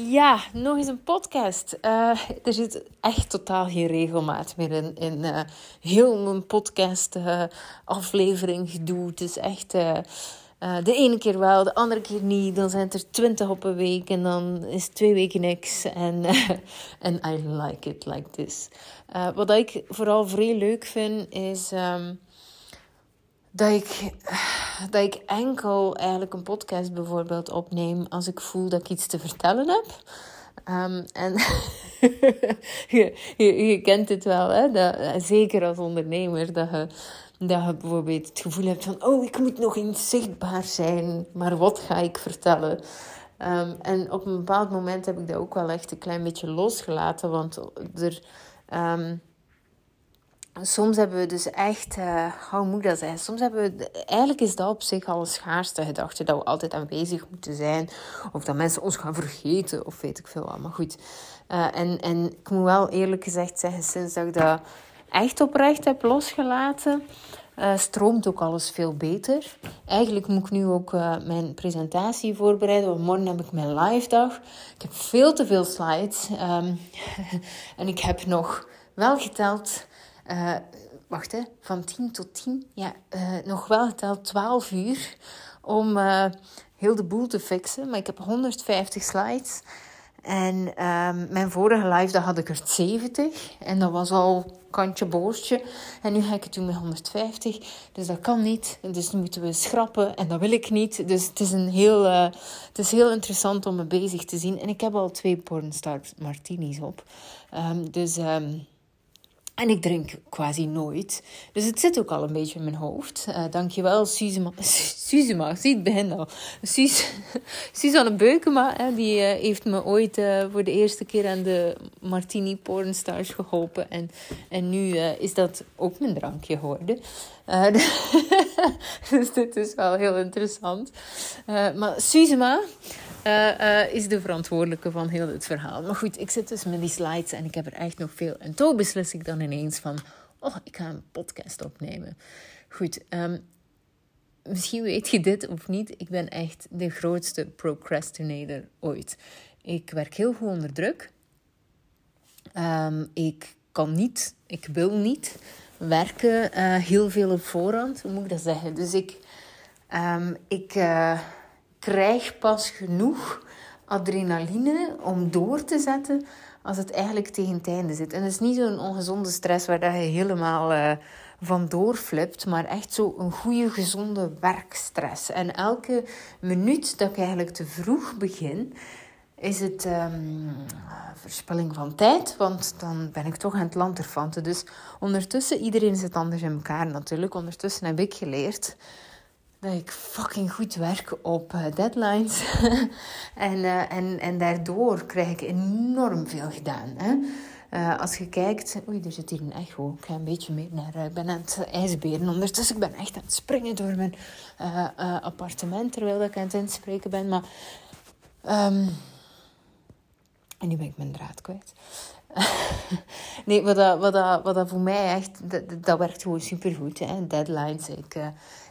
Ja, nog eens een podcast. Uh, er zit echt totaal geen regelmaat meer in, in uh, heel mijn podcast uh, aflevering gedoe. Het is echt de ene keer wel, de andere keer niet. Dan zijn het er twintig op een week en dan is twee weken niks. En en I like it like this. wat ik vooral vrij leuk vind is... Um, dat ik, dat ik enkel eigenlijk een podcast bijvoorbeeld opneem als ik voel dat ik iets te vertellen heb. Um, en je, je, kent het wel, hè? Dat, zeker als ondernemer, dat je, dat je bijvoorbeeld het gevoel hebt van: oh, ik moet nog eens zichtbaar zijn, maar wat ga ik vertellen? Um, en op een bepaald moment heb ik dat ook wel echt een klein beetje losgelaten, want er. Um, soms hebben we dus echt, uh, hoe moet dat zijn? Soms hebben we, eigenlijk is dat op zich al een schaarste gedachte, dat we altijd aanwezig moeten zijn, of dat mensen ons gaan vergeten, of weet ik veel wat. Maar goed, uh, en, en ik moet wel eerlijk gezegd zeggen, sinds dat ik dat echt oprecht heb losgelaten, uh, stroomt ook alles veel beter. Eigenlijk moet ik nu ook mijn presentatie voorbereiden, want morgen heb ik mijn live dag. Ik heb veel te veel slides um, en ik heb nog wel geteld uh, wacht, hè, van 10 tot 10. Ja, uh, nog wel geteld 12 uur om uh, heel de boel te fixen. Maar ik heb 150 slides. En um, mijn vorige live, daar had ik er 70. En dat was al kantje boostje. En nu ga ik het doen met 150. Dus dat kan niet. Dus nu moeten we schrappen. En dat wil ik niet. Dus het is, een heel, het is heel interessant om me bezig te zien. En ik heb al twee pornstar martinis op. Um, dus... Um, en ik drink quasi nooit. Dus het zit ook al een beetje in mijn hoofd. Uh, dankjewel, Suzema. Suzema, zie het begin al. Sus, Suzanne Beukema, hè, die uh, heeft me ooit uh, voor de eerste keer aan de Martini Pornstars geholpen. En, en nu is dat ook mijn drankje geworden. dus dit is wel heel interessant. maar Suzema, uh, uh, is de verantwoordelijke van heel het verhaal. Maar goed, ik zit dus met die slides en ik heb er echt nog veel. En toch beslis ik dan ineens van, oh, ik ga een podcast opnemen. Goed, um, misschien weet je dit of niet. Ik ben echt de grootste procrastinator ooit. Ik werk heel goed onder druk. Um, ik kan niet, ik wil niet werken uh, heel veel op voorhand. Hoe moet ik dat zeggen? Dus ik, um, ik krijg pas genoeg adrenaline om door te zetten als het eigenlijk tegen het einde zit. En het is niet zo'n ongezonde stress waar dat je helemaal uh, van doorflipt, maar echt zo een goede, gezonde werkstress. En elke minuut dat ik eigenlijk te vroeg begin, is het um, verspilling van tijd, want dan ben ik toch aan het land. Dus ondertussen, iedereen zit anders in elkaar natuurlijk. Ondertussen heb ik geleerd dat ik fucking goed werk op uh, deadlines. en, uh, en, en daardoor krijg ik enorm veel gedaan. Hè? Uh, als je kijkt... Oei, er zit hier een echo. Ik ga een beetje meer naar... ik ben aan het ijsberen ondertussen. Ik ben echt aan het springen door mijn appartement... terwijl ik aan het inspreken ben. Maar... Um, en nu ben ik mijn draad kwijt. nee, wat dat, wat, dat, wat dat voor mij echt... Dat, dat werkt gewoon supergoed. Hè? Deadlines. Ik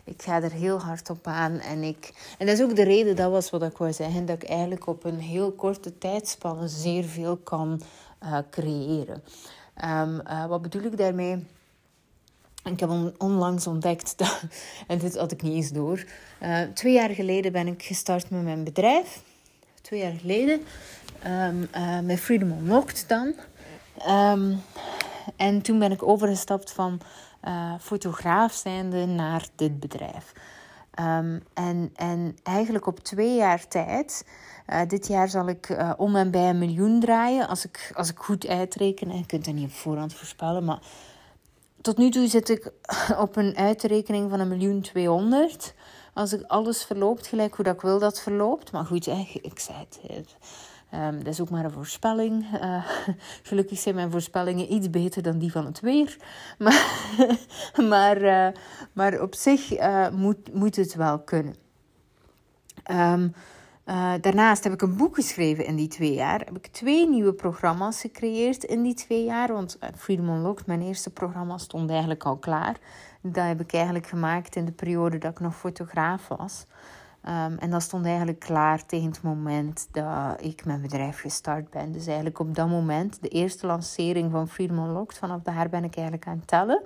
ik ga er heel hard op aan. En, ik, en dat is ook de reden, dat was wat ik wou zeggen, dat ik eigenlijk op een heel korte tijdspanne zeer veel kan uh, creëren. Um, uh, wat bedoel ik daarmee? Ik heb onlangs ontdekt, dat, en dit had ik niet eens door. Twee jaar geleden ben ik gestart met mijn bedrijf. Twee jaar geleden. Um, met Freedom Unlocked dan. Um, en toen ben ik overgestapt van uh, fotograaf zijnde naar dit bedrijf. Um, en, en eigenlijk op twee jaar tijd. Uh, dit jaar zal ik om en bij een miljoen draaien. Als ik, als ik goed uitreken. En je kunt dat niet op voorhand voorspellen. Maar tot nu toe zit ik op een uitrekening van een miljoen tweehonderd. Als ik alles verloopt gelijk hoe dat ik wil dat verloopt. Maar goed, ik zei het. Um, dat is ook maar een voorspelling. Uh, gelukkig zijn mijn voorspellingen iets beter dan die van het weer. Maar, maar, uh, maar op zich uh, moet, moet het wel kunnen. Um, daarnaast heb ik een boek geschreven in die twee jaar. Heb ik twee nieuwe programma's gecreëerd in die twee jaar. Want Freedom Unlocked, mijn eerste programma, stond eigenlijk al klaar. Dat heb ik eigenlijk gemaakt in de periode dat ik nog fotograaf was. Ehm, en dat stond eigenlijk klaar tegen het moment dat ik mijn bedrijf gestart ben. Dus eigenlijk op dat moment, de eerste lancering van Freedom Unlocked, vanaf daar ben ik eigenlijk aan het tellen.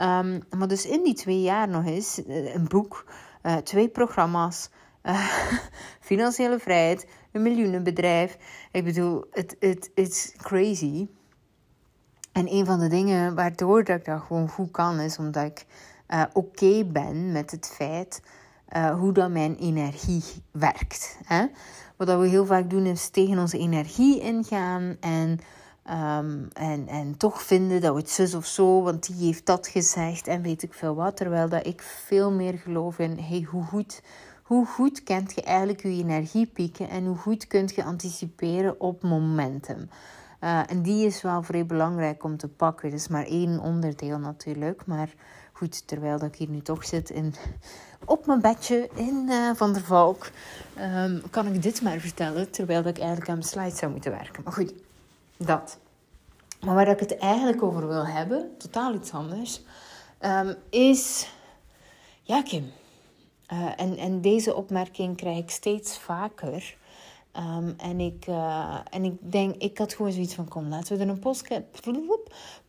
Um, maar dus in die twee jaar nog eens, eh, een boek, uh, twee programma's, uh, financiële vrijheid, een miljoenenbedrijf. Ik bedoel, het is crazy. En een van de dingen waardoor dat ik dat gewoon goed kan, is omdat ik oké ben met het feit uh, hoe dat mijn energie werkt. Hè? Wat dat we heel vaak doen, is tegen onze energie ingaan en, um, en, en toch vinden dat we het zus of zo, want die heeft dat gezegd en weet ik veel wat. Terwijl dat ik veel meer geloof in hey, hoe goed. Hoe goed kent je eigenlijk je energiepieken en hoe goed kunt je anticiperen op momentum? Uh, en die is wel vrij belangrijk om te pakken. Dat is maar één onderdeel natuurlijk. Maar goed, terwijl dat ik hier nu toch zit in, op mijn bedje in uh, Van der Valk, um, kan ik dit maar vertellen. Terwijl dat ik eigenlijk aan mijn slides zou moeten werken. Maar goed, dat. Maar waar ik het eigenlijk over wil hebben, totaal iets anders, um, is. Ja, Kim. Uh, en, en deze opmerking krijg ik steeds vaker. Um, en, ik, uh, en ik denk, ik had gewoon zoiets van: kom, laten we er een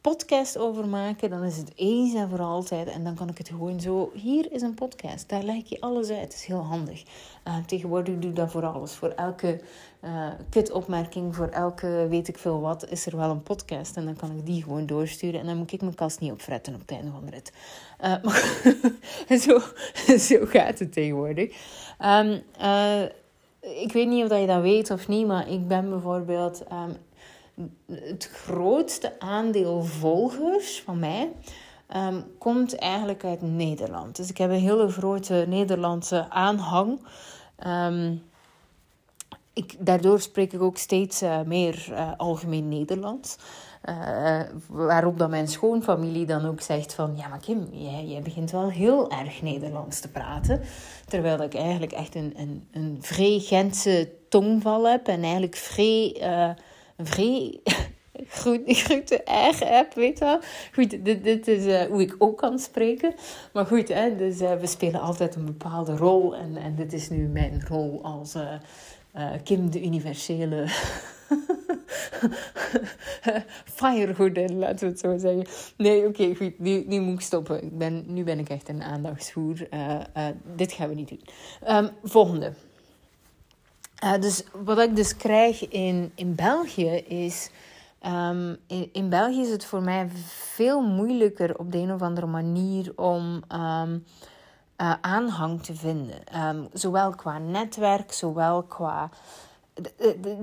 podcast, over maken. Dan is het eens en voor altijd. En dan kan ik het gewoon zo. Hier is een podcast. Daar leg je alles uit. Het is heel handig. Uh, tegenwoordig doe ik dat voor alles. Voor elke uh, kutopmerking, voor elke weet ik veel wat, is er wel een podcast. En dan kan ik die gewoon doorsturen. En dan moet ik mijn kast niet opfretten op het einde van de rit. Maar zo, zo gaat het tegenwoordig. Um, ik weet niet of je dat weet of niet, maar ik ben bijvoorbeeld um, het grootste aandeel volgers van mij. Um, komt eigenlijk uit Nederland. Dus ik heb een hele grote Nederlandse aanhang. Um, ik, daardoor spreek ik ook steeds uh, meer uh, algemeen Nederlands. Uh, waarop dan mijn schoonfamilie dan ook zegt van... Ja, maar Kim, jij, begint wel heel erg Nederlands te praten. Terwijl ik eigenlijk echt een, een, een vrij Gentse tongval heb. En eigenlijk vrij... Uh, vrij grote erg heb, weet je wel. Goed, dit, dit is hoe ik ook kan spreken. Maar goed, hè, dus, we spelen altijd een bepaalde rol. En, en dit is nu mijn rol als Kim de universele firegoedin, laten we het zo zeggen. Nee, oké, okay, goed. Nu, moet ik stoppen. Ik ben, nu ben ik echt een aandachtsvoer. Uh, uh, dit gaan we niet doen. Um, volgende. Uh, dus wat ik dus krijg in, in België is... Um, in, België is het voor mij veel moeilijker op de een of andere manier om... Uh, aanhang te vinden. Zowel qua netwerk, zowel qua.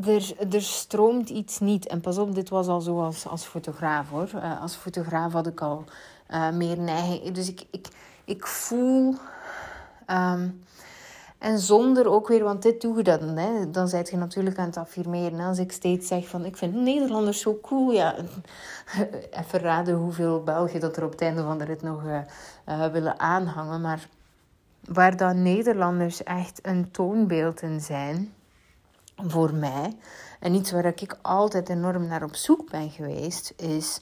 Er, er stroomt iets niet. En pas op, dit was al zo als, als fotograaf hoor. Uh, als fotograaf had ik al uh, meer neiging. Dus ik, ik, ik voel. Um, en zonder ook weer, want dit doe je dan. Hè, dan zijt je natuurlijk aan het affirmeren. Als ik steeds zeg van ik vind Nederlanders zo cool. Ja, even raden hoeveel Belgen dat er op het einde van de rit nog uh, willen aanhangen. Maar waar dan Nederlanders echt een toonbeeld in zijn voor mij. En iets waar ik altijd enorm naar op zoek ben geweest, is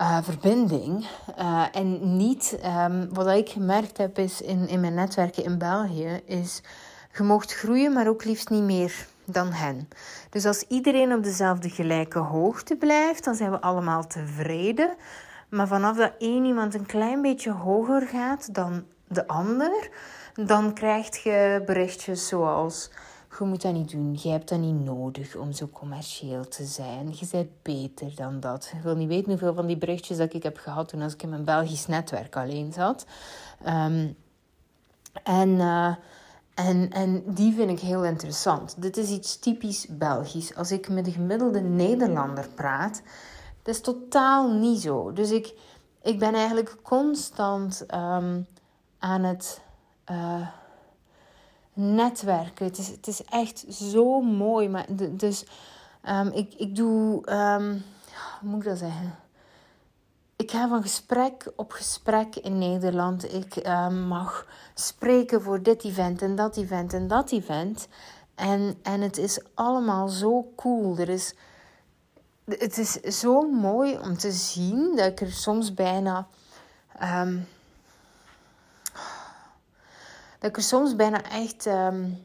uh, verbinding. Uh, en niet, um, wat ik gemerkt heb is in, in mijn netwerken in België, is je mocht groeien, maar ook liefst niet meer dan hen. Dus als iedereen op dezelfde gelijke hoogte blijft, dan zijn we allemaal tevreden. Maar vanaf dat één iemand een klein beetje hoger gaat dan de ander, dan krijg je berichtjes zoals: Je moet dat niet doen, je hebt dat niet nodig om zo commercieel te zijn. Je bent beter dan dat. Ik wil niet weten hoeveel van die berichtjes dat ik heb gehad toen als ik in mijn Belgisch netwerk alleen zat. Um, en. Uh, en, en die vind ik heel interessant. Dit is iets typisch Belgisch. Als ik met de gemiddelde Nederlander praat, dat is totaal niet zo. Dus ik, ik ben eigenlijk constant um, aan het uh, netwerken. Het is, het is echt zo mooi. Maar dus um, ik, ik doe, um, hoe moet ik dat zeggen? Ik ga van gesprek op gesprek in Nederland. Ik mag spreken voor dit event en dat event en dat event. En, en het is allemaal zo cool. Er is, het is zo mooi om te zien dat ik er soms bijna. Ik er soms bijna echt um,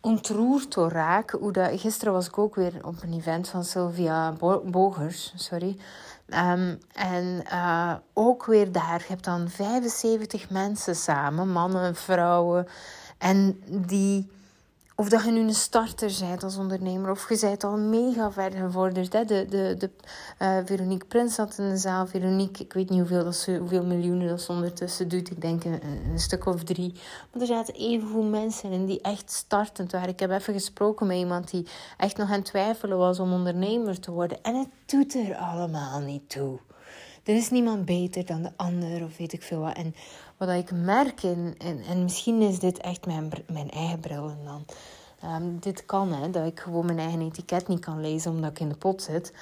ontroerd door raak. Hoe dat, gisteren was ik ook weer op een event van Sylvia Bogers, sorry. Um, en uh, ook weer daar, je hebt dan 75 mensen samen, mannen, vrouwen. En die of dat je nu een starter bent als ondernemer, of je bent al mega ver gevorderd. Hè? De, de, de, uh, Veronique Prins zat in de zaal. Veronique, ik weet niet hoeveel, dat ze, hoeveel miljoenen dat ze ondertussen doet. Ik denk een, een stuk of drie. Maar er zaten evenveel mensen in die echt startend waren. Ik heb even gesproken met iemand die echt nog aan het twijfelen was om ondernemer te worden. En het doet er allemaal niet toe. Er is niemand beter dan de ander, of weet ik veel wat. En wat ik merk, in, en, en misschien is dit echt mijn, mijn eigen bril dan. Um, dit kan, hè, dat ik gewoon mijn eigen etiket niet kan lezen omdat ik in de pot zit.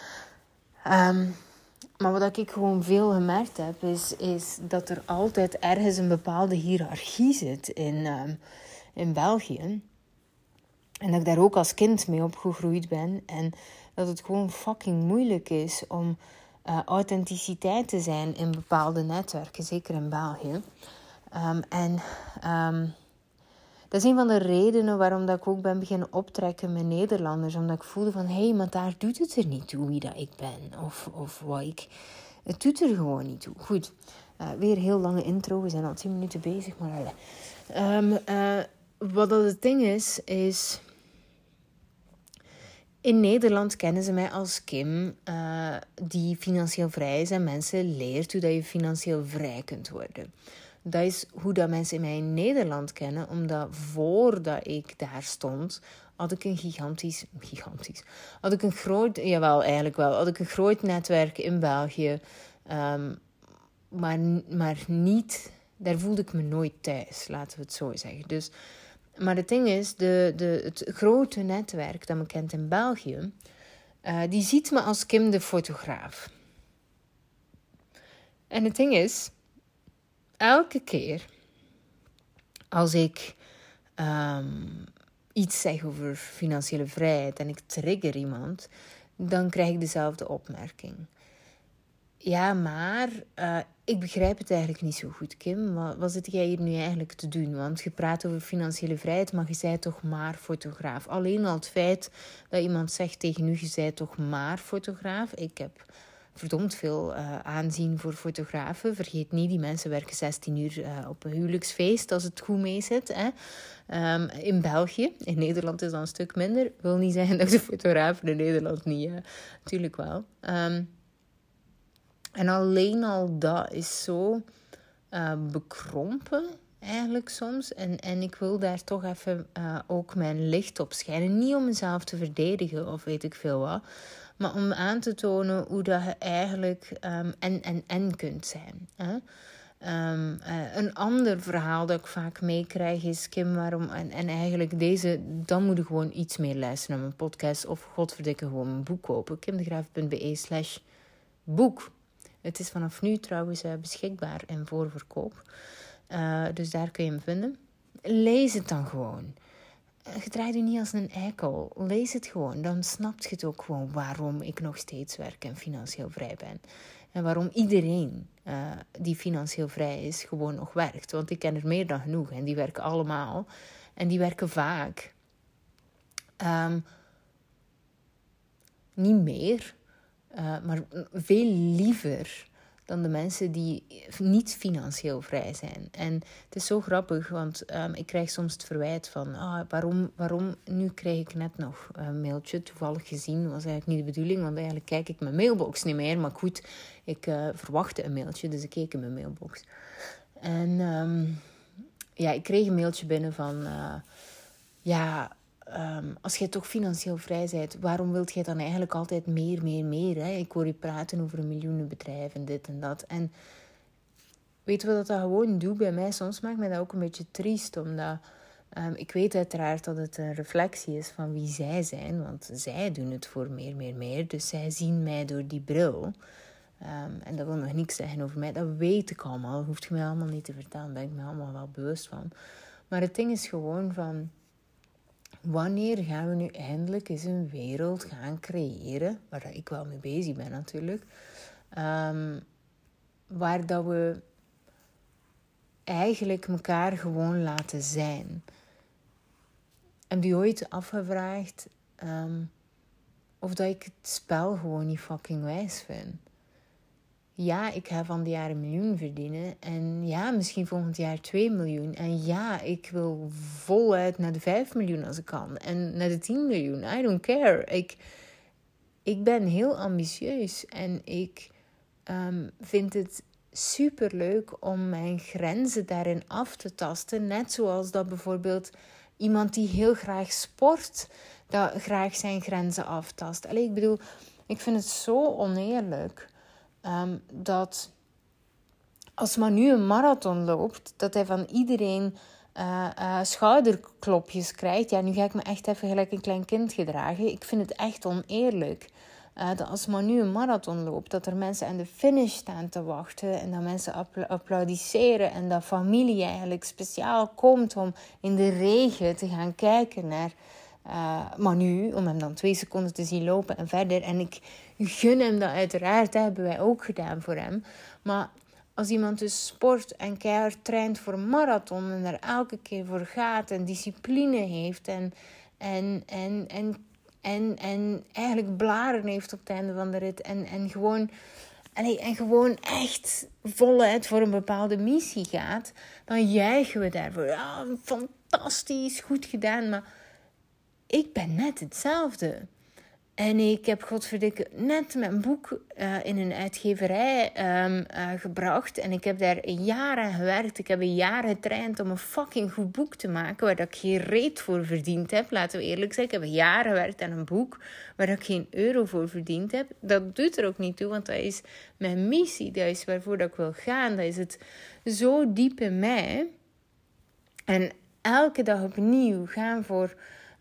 Um, maar wat ik gewoon veel gemerkt heb, is, is dat er altijd ergens een bepaalde hiërarchie zit in, um, in België. En dat ik daar ook als kind mee opgegroeid ben. En dat het gewoon fucking moeilijk is om uh, authenticiteit te zijn in bepaalde netwerken, zeker in België. Um, en um, dat is een van de redenen waarom dat ik ook ben beginnen optrekken met Nederlanders. Omdat ik voelde van, hé, hey, maar daar doet het er niet toe wie dat ik ben. Of, of wat ik... Het doet er gewoon niet toe. Goed, uh, weer heel lange intro. We zijn al tien minuten bezig, maar... Um, uh, wat dat het ding is, is in Nederland kennen ze mij als Kim, uh, die financieel vrij is en mensen leert hoe dat je financieel vrij kunt worden. Dat is hoe dat mensen mij in Nederland kennen, omdat voordat ik daar stond, had ik een gigantisch, gigantisch, had ik een groot, jawel eigenlijk wel, had ik een groot netwerk in België, um, maar, maar niet, daar voelde ik me nooit thuis, laten we het zo zeggen. Dus maar het ding is, de, de, het grote netwerk dat me kent in België, uh, die ziet me als Kim de fotograaf. En het ding is, elke keer als ik um, iets zeg over financiële vrijheid en ik trigger iemand, dan krijg ik dezelfde opmerking. Ja, maar uh, ik begrijp het eigenlijk niet zo goed, Kim. Wat, wat zit jij hier nu eigenlijk te doen? Want je praat over financiële vrijheid, maar je zei toch maar fotograaf. Alleen al het feit dat iemand zegt tegen u, je zei toch maar fotograaf. Ik heb verdomd veel uh, aanzien voor fotografen. Vergeet niet, die mensen werken 16 uur uh, op een huwelijksfeest als het goed mee zit. Hè. Um, in België, in Nederland is dat een stuk minder. Wil niet zeggen dat de fotografen in Nederland niet, natuurlijk wel. Um, en alleen al dat is zo uh, bekrompen eigenlijk soms. En, en ik wil daar toch even uh, ook mijn licht op schijnen. Niet om mezelf te verdedigen of weet ik veel wat. Maar om aan te tonen hoe dat je eigenlijk um, en, en, en kunt zijn. Hè? Um, uh, een ander verhaal dat ik vaak meekrijg is: Kim, waarom. En, en eigenlijk deze, dan moet je gewoon iets meer luisteren naar mijn podcast. Of godverdikke gewoon mijn boek kopen. kimdegraaf.be/slash boek. Het is vanaf nu trouwens uh, beschikbaar en voor verkoop. Uh, dus daar kun je hem vinden. Lees het dan gewoon. Gedraai eh, je niet als een eikel. Lees het gewoon. Dan snapt je het ook gewoon waarom ik nog steeds werk en financieel vrij ben. En waarom iedereen die financieel vrij is gewoon nog werkt. Want ik ken er meer dan genoeg en die werken allemaal. En die werken vaak. Um, niet meer, uh, maar veel liever dan de mensen die niet financieel vrij zijn. En het is zo grappig, want um, ik krijg soms het verwijt van... Ah, waarom, waarom, nu krijg ik net nog een mailtje, toevallig gezien. was eigenlijk niet de bedoeling, want eigenlijk kijk ik mijn mailbox niet meer. Maar goed, ik uh, verwachtte een mailtje, dus ik keek in mijn mailbox. En um, ja, ik kreeg een mailtje binnen van... Uh, ja, um, als jij toch financieel vrij bent, waarom wilt jij dan eigenlijk altijd meer, meer, meer? Hè? Ik hoor je praten over een miljoenenbedrijf en dit en dat. En weet je wat dat gewoon doet bij mij? Soms maakt mij dat ook een beetje triest, omdat um, ik weet uiteraard dat het een reflectie is van wie zij zijn, want zij doen het voor meer, meer, meer. Dus zij zien mij door die bril. Um, en dat wil nog niks zeggen over mij. Dat weet ik allemaal. Dat hoeft je mij allemaal niet te vertellen. Daar ben ik me allemaal wel bewust van. Maar het ding is gewoon van wanneer gaan we nu eindelijk eens een wereld gaan creëren, waar ik wel mee bezig ben natuurlijk, um, waar dat we eigenlijk elkaar gewoon laten zijn. Heb je ooit afgevraagd ehm, of dat ik het spel gewoon niet fucking wijs vind? Ja, ik ga van die jaar een miljoen verdienen. En ja, misschien volgend jaar 2 miljoen. En ja, ik wil voluit naar de 5 miljoen als ik kan. En naar de 10 miljoen. I don't care. Ik, ik ben heel ambitieus. En ik um, vind het super leuk om mijn grenzen daarin af te tasten. Net zoals dat bijvoorbeeld iemand die heel graag sport, dat graag zijn grenzen aftast. Ik bedoel, ik vind het zo oneerlijk um, dat als maar nu een marathon loopt, dat hij van iedereen uh, uh, schouderklopjes krijgt. Ja, nu ga ik me echt even gelijk een klein kind gedragen. Ik vind het echt oneerlijk. Uh, dat als maar nu een marathon loopt, dat er mensen aan de finish staan te wachten en dat mensen applaudisseren en dat familie eigenlijk speciaal komt om in de regen te gaan kijken naar Manu, om hem dan twee seconden te zien lopen en verder. En ik gun hem dat uiteraard, dat hebben wij ook gedaan voor hem. Maar als iemand dus sport en keihard traint voor een marathon en er elke keer voor gaat en discipline heeft en, en, en, en en, en eigenlijk blaren heeft op het einde van de rit. En, en, gewoon, en, en gewoon echt voluit voor een bepaalde missie gaat. Dan juichen we daarvoor. Ja, fantastisch, goed gedaan. Maar ik ben net hetzelfde. En ik heb godverdikke net mijn boek uh, in een uitgeverij um, uh, gebracht. En ik heb daar jaren gewerkt. Ik heb jaar getraind om een fucking goed boek te maken. Waar ik geen reet voor verdiend heb. Laten we eerlijk zijn. Ik heb jaren gewerkt aan een boek waar ik geen euro voor verdiend heb. Dat doet er ook niet toe. Want dat is mijn missie. Dat is waarvoor dat ik wil gaan. Dat is het zo diep in mij. En elke dag opnieuw gaan voor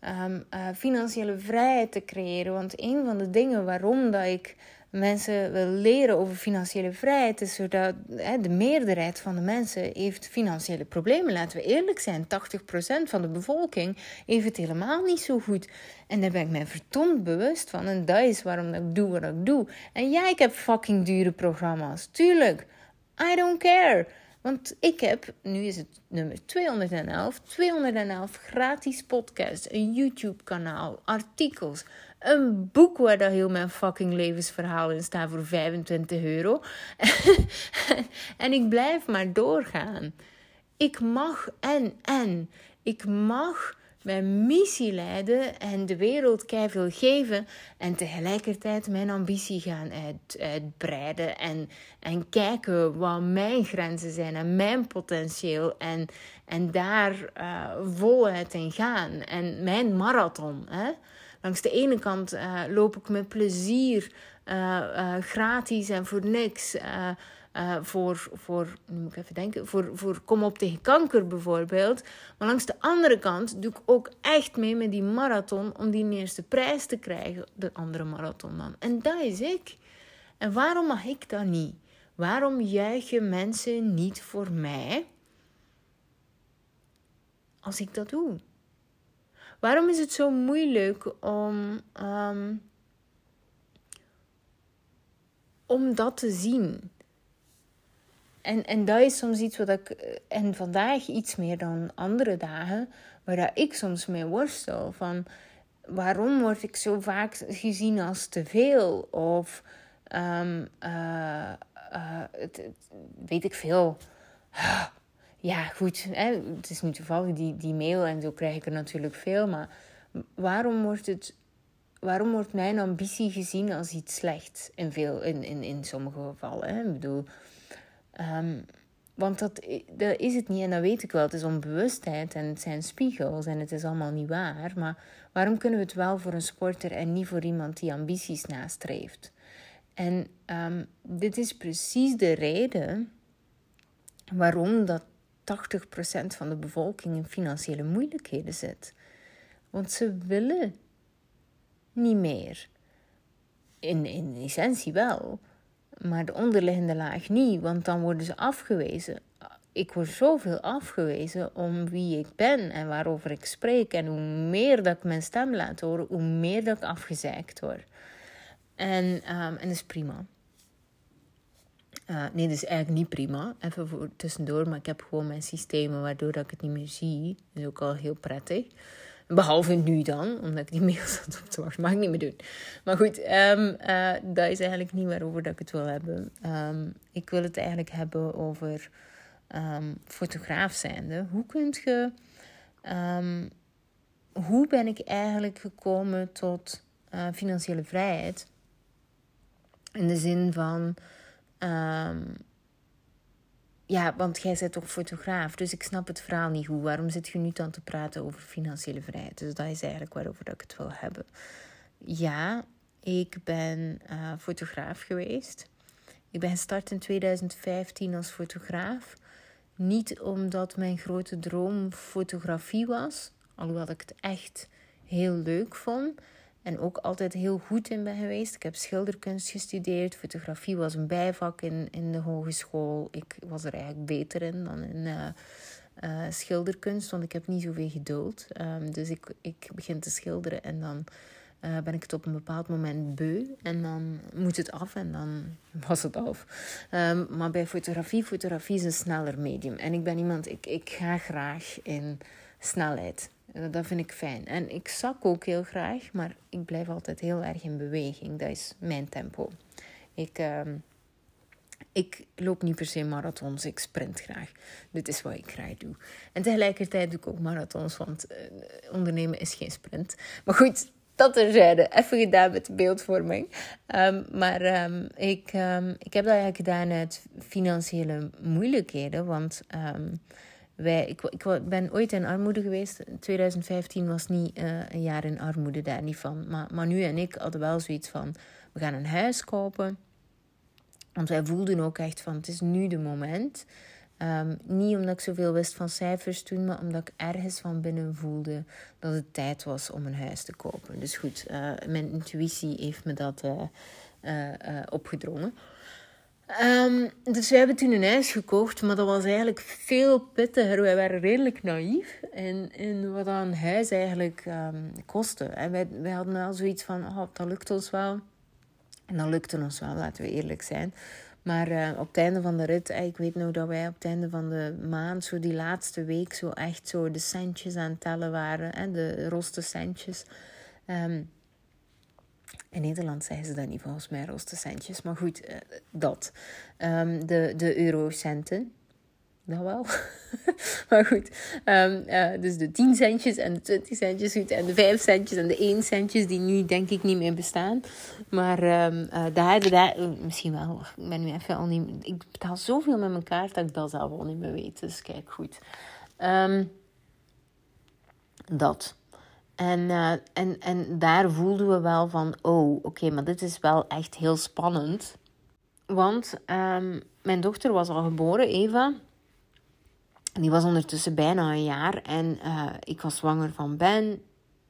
um, uh, financiële vrijheid te creëren. Want een van de dingen waarom dat ik mensen wil leren over financiële vrijheid is zodat hè, de meerderheid van de mensen heeft financiële problemen. Laten we eerlijk zijn, 80% van de bevolking heeft het helemaal niet zo goed. En daar ben ik mij verdomd bewust van. En dat is waarom ik doe wat ik doe. En ja, ik heb fucking dure programma's. Tuurlijk. I don't care. Want ik heb, nu is het nummer 211, 211 gratis podcasts, een YouTube-kanaal, artikels, een boek waar dat heel mijn fucking levensverhaal in staat voor 25 euro. en ik blijf maar doorgaan. Ik mag en en. Ik mag mijn missie leiden en de wereld veel geven en tegelijkertijd mijn ambitie gaan uit, uitbreiden en, en kijken wat mijn grenzen zijn en mijn potentieel en, en daar uh, voluit in gaan. En mijn marathon. Hè? Langs de ene kant uh, loop ik met plezier, uh, gratis en voor niks uh, voor, voor, moet ik even denken, voor, voor Kom op tegen kanker bijvoorbeeld. Maar langs de andere kant doe ik ook echt mee met die marathon om die eerste prijs te krijgen, de andere marathon dan. En dat is ik. En waarom mag ik dat niet? Waarom juichen mensen niet voor mij als ik dat doe? Waarom is het zo moeilijk om, um, om dat te zien? En, en dat is soms iets wat ik, eh, en vandaag iets meer dan andere dagen, waar dat ik soms mee worstel. Van waarom word ik zo vaak gezien als te veel? Of um, uh, uh, het, weet ik veel. Ja, goed. Hè? Het is nu toevallig die, die mail en zo krijg ik er natuurlijk veel. Maar waarom wordt het waarom wordt mijn ambitie gezien als iets slechts in, veel, in, in, in sommige gevallen? Hè? Ik bedoel, Um, want dat, is het niet en dat weet ik wel. Het is onbewustheid en het zijn spiegels en het is allemaal niet waar. Maar waarom kunnen we het wel voor een sporter en niet voor iemand die ambities nastreeft? En um, dit is precies de reden waarom dat 80% van de bevolking in financiële moeilijkheden zit. Want ze willen niet meer. In, in essentie wel maar de onderliggende laag niet, want dan worden ze afgewezen. Ik word zoveel afgewezen om wie ik ben en waarover ik spreek. En hoe meer dat ik mijn stem laat horen, hoe meer dat ik afgezeikt word. En, um, en dat is prima. Uh, nee, dat is eigenlijk niet prima. Even voor tussendoor. Maar ik heb gewoon mijn systemen waardoor dat ik het niet meer zie. Dat is ook al heel prettig. Behalve nu dan, omdat ik die mails had op te wachten. Mag ik niet meer doen. Maar goed, um, uh, dat is eigenlijk niet waarover dat ik het wil hebben. Um, ik wil het eigenlijk hebben over um, fotograaf zijnde. Hoe kunt je... hoe ben ik eigenlijk gekomen tot uh, financiële vrijheid? In de zin van... Ja, want jij bent toch fotograaf, dus ik snap het verhaal niet goed. Waarom zit je nu dan te praten over financiële vrijheid? Dus dat is eigenlijk waarover ik het wil hebben. Ja, ik ben uh, fotograaf geweest. Ik ben gestart in 2015 als fotograaf. Niet omdat mijn grote droom fotografie was, alhoewel ik het echt heel leuk vond. En ook altijd heel goed in ben geweest. Ik heb schilderkunst gestudeerd. Fotografie was een bijvak in, in de hogeschool. Ik was er eigenlijk beter in dan in uh, uh, schilderkunst, want ik heb niet zoveel geduld. Um, dus ik, ik begin te schilderen en dan uh, ben ik het op een bepaald moment beu. En dan moet het af en dan was het af. Um, maar bij fotografie, fotografie is een sneller medium. En ik ben iemand, ik, ik ga graag in snelheid. Dat vind ik fijn. En ik zak ook heel graag, maar ik blijf altijd heel erg in beweging. Dat is mijn tempo. Ik, uh, ik loop niet per se marathons, ik sprint graag. Dit is wat ik graag doe. En tegelijkertijd doe ik ook marathons, want uh, ondernemen is geen sprint. Maar goed, dat terzijde. Even gedaan met de beeldvorming. Um, maar um, ik, ik heb dat eigenlijk gedaan uit financiële moeilijkheden. Want wij, ik, ik ben ooit in armoede geweest. 2015 was niet uh, een jaar in armoede, daar niet van. Maar Manu en ik hadden wel zoiets van: we gaan een huis kopen. Want wij voelden ook echt van: het is nu de moment. Um, niet omdat ik zoveel wist van cijfers toen, maar omdat ik ergens van binnen voelde dat het tijd was om een huis te kopen. Dus goed, uh, mijn intuïtie heeft me dat uh, opgedrongen. Um, dus we hebben toen een huis gekocht, maar dat was eigenlijk veel pittiger. Wij waren redelijk naïef in, in wat een huis eigenlijk um, kostte. En wij, wij hadden wel zoiets van, oh, dat lukt ons wel. En dat lukte ons wel, laten we eerlijk zijn. Maar uh, op het einde van de rit, eh, ik weet nog dat wij op het einde van de maand, zo die laatste week, zo echt zo de centjes aan het tellen waren. Hè, de roste centjes. Um, in Nederland zeggen ze dat niet volgens mij, roste centjes. Maar goed, uh, dat. Um, de, de eurocenten. Dat wel. maar goed. Um, uh, dus de 10 centjes en de 20 centjes. Goed, en de 5 centjes en de 1 centjes. Die nu denk ik niet meer bestaan. Maar um, uh, daar, daar, misschien wel. Ik ben nu even al niet... Ik betaal zoveel met mijn kaart dat ik dat zelf al niet meer weet. Dus kijk, goed. dat. En, uh, en, en daar voelden we wel van, oh, oké, maar dit is wel echt heel spannend. Want um, mijn dochter was al geboren, Eva. Die was ondertussen bijna een jaar. En uh, ik was zwanger van Ben.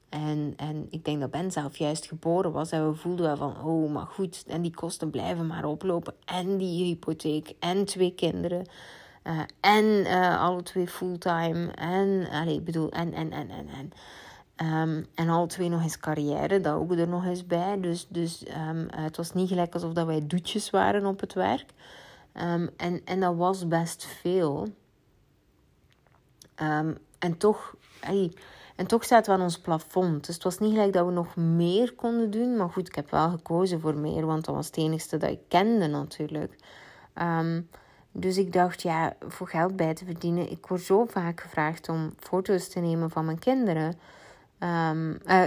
En, en ik denk dat Ben zelf juist geboren was. En we voelden wel van, oh, maar goed. En die kosten blijven maar oplopen. En die hypotheek. En twee kinderen. Uh, en alle twee fulltime. En, ik bedoel, en, en, en, en, en. Um, en alle twee nog eens carrière, dat ook er nog eens bij. Dus, dus um, het was niet gelijk alsof dat wij doetjes waren op het werk. Um, en, en dat was best veel. en, toch, hey, en toch staat we aan ons plafond. Dus het was niet gelijk dat we nog meer konden doen. Maar goed, ik heb wel gekozen voor meer, want dat was het enigste dat ik kende natuurlijk. dus ik dacht, ja, voor geld bij te verdienen. Ik word zo vaak gevraagd om foto's te nemen van mijn kinderen. Um, uh,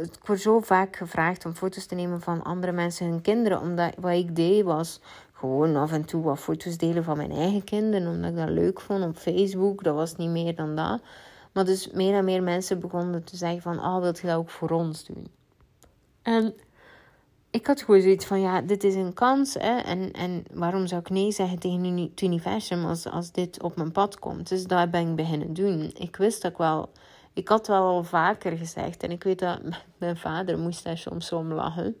ik word zo vaak gevraagd om foto's te nemen van andere mensen hun kinderen. Omdat wat ik deed was gewoon af en toe wat foto's delen van mijn eigen kinderen. Omdat ik dat leuk vond op Facebook. Dat was niet meer dan dat. Maar dus meer en meer mensen begonnen te zeggen van... Oh, wilt je dat ook voor ons doen? En ik had gewoon zoiets van... Ja, dit is een kans. Hè? En, en waarom zou ik nee zeggen tegen het universum als, als dit op mijn pad komt? Dus dat ben ik beginnen doen. Ik wist dat ik wel ik had wel al vaker gezegd, en ik weet dat mijn vader moest daar soms om lachen.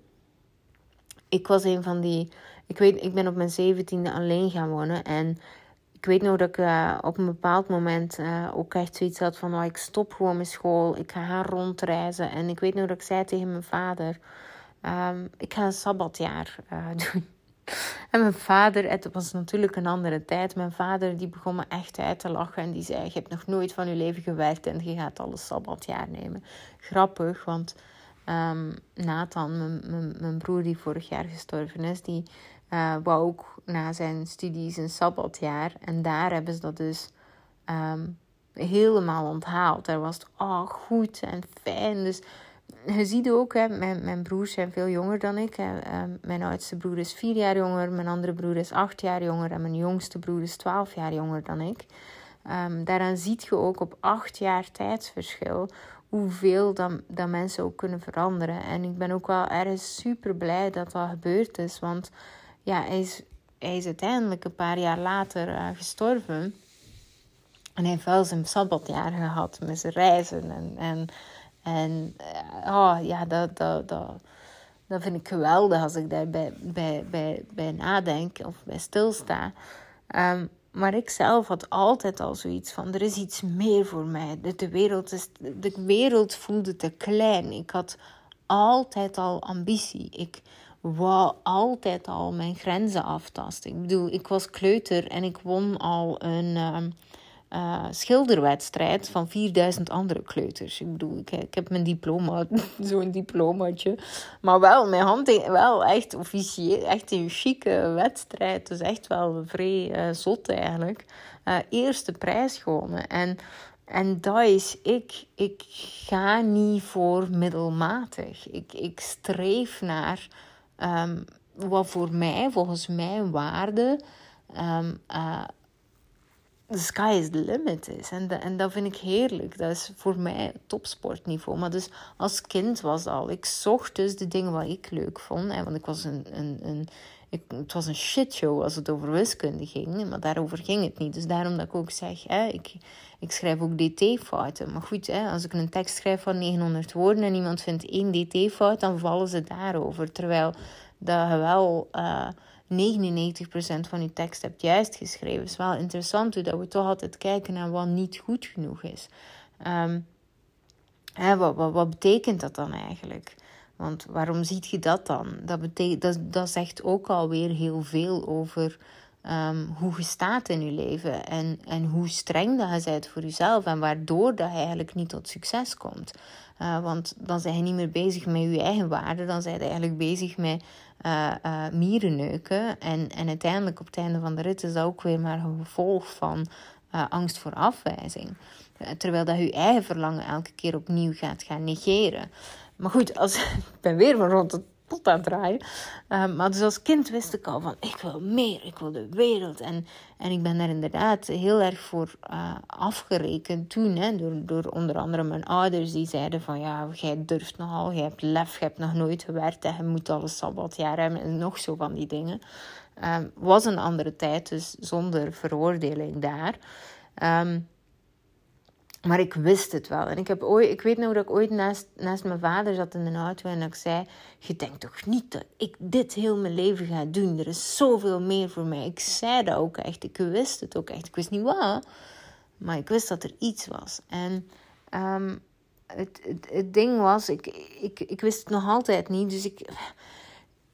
Ik was een van die. Ik, weet, ik ben op mijn zeventiende alleen gaan wonen. En ik weet nog dat ik uh, op een bepaald moment uh, ook echt zoiets had van: oh, ik stop gewoon mijn school, ik ga gaan rondreizen. En ik weet nog dat ik zei tegen mijn vader: um, ik ga een sabbatjaar uh, doen. En mijn vader, het was natuurlijk een andere tijd. Mijn vader die begon me echt uit te lachen. En die zei, je hebt nog nooit van je leven gewerkt en je gaat alles sabbatjaar nemen. Grappig, want um, Nathan, mijn, mijn, mijn, broer die vorig jaar gestorven is... die uh, wou ook na zijn studies een sabbatjaar. En daar hebben ze dat dus... Um, helemaal onthaald. Daar was het oh, goed en fijn. Dus je ziet ook, hè, mijn, mijn broers zijn veel jonger dan ik. Ehm, mijn oudste broer is vier jaar jonger, mijn andere broer is acht jaar jonger en mijn jongste broer is twaalf jaar jonger dan ik. Um, daaraan ziet je ook op acht jaar tijdsverschil hoeveel dat, dat mensen ook kunnen veranderen. En ik ben ook wel ergens super blij dat dat gebeurd is, want ja, hij is, hij is uiteindelijk een paar jaar later uh, gestorven. En hij heeft wel zijn sabbatjaar gehad met zijn reizen en, en en oh, ja, dat, dat, dat, dat vind ik geweldig als ik daar bij, bij, bij, nadenk of bij stilsta. Um, maar ik zelf had altijd al zoiets van: er is iets meer voor mij. De, de, wereld, is, de wereld voelde te klein. Ik had altijd al ambitie. Ik wou altijd al mijn grenzen aftasten. Ik bedoel, ik was kleuter en ik won al een. Ehm, uh, schilderwedstrijd van 4000 andere kleuters. Ik bedoel, ik, ik heb mijn diploma, zo'n diplomaatje. Maar wel, mijn hand, wel echt officieel, echt een chique wedstrijd. Dus echt wel vrij uh, zot eigenlijk. Uh, eerste prijs gewonnen. En, en dat is ik. Ik ga niet voor middelmatig. Ik, ik streef naar um, wat voor mij, volgens mijn waarde... Um, the sky is the limit is. En, dat vind ik heerlijk. Dat is voor mij topsportniveau. Maar dus als kind was al. Ik zocht dus de dingen wat ik leuk vond. Hè, want ik was een, een, een ik, het was een shitshow als het over wiskunde ging. Maar daarover ging het niet. Dus daarom dat ik ook zeg, hè, ik, ik schrijf ook dt-fouten. Maar goed, hè, als ik een tekst schrijf van 900 woorden en iemand vindt één dt-fout, dan vallen ze daarover. Terwijl dat wel... 99% van je tekst hebt juist geschreven. Het is wel interessant hoe dat we toch altijd kijken naar wat niet goed genoeg is. Um, hè, wat, wat, wat betekent dat dan eigenlijk? Want waarom ziet je dat dan? Dat, betekent, dat, dat zegt ook alweer heel veel over um, hoe je staat in je leven. En, en hoe streng dat je bent voor jezelf. En waardoor dat je eigenlijk niet tot succes komt. Uh, want dan zijn je niet meer bezig met je eigen waarde. Dan zijn je eigenlijk bezig met uh, uh, mierenneuken. En, en uiteindelijk op het einde van de rit is dat ook weer maar een gevolg van angst voor afwijzing. terwijl dat je eigen verlangen elke keer opnieuw gaat gaan negeren. Maar goed, als, ik ben weer van rond het aan draaien. Um, maar dus als kind wist ik al van, ik wil meer, ik wil de wereld. En, en ik ben daar inderdaad heel erg voor uh, afgerekend toen. Hè, door, door onder andere mijn ouders die zeiden van, ja, jij durft nogal, jij hebt lef, je hebt nog nooit gewerkt. En je moet al een sabbatjaar hebben en nog zo van die dingen. Um, was een andere tijd, dus zonder veroordeling daar. Um, maar ik wist het wel. En ik, heb ooit, ik weet nog dat ik ooit naast, naast mijn vader zat in de auto en ik zei: Je denkt toch niet dat ik dit heel mijn leven ga doen? Er is zoveel meer voor mij. Ik zei dat ook echt. Ik wist het ook echt. Ik wist niet wat, maar ik wist dat er iets was. En um, het, het, het ding was: ik, ik, ik wist het nog altijd niet. Dus ik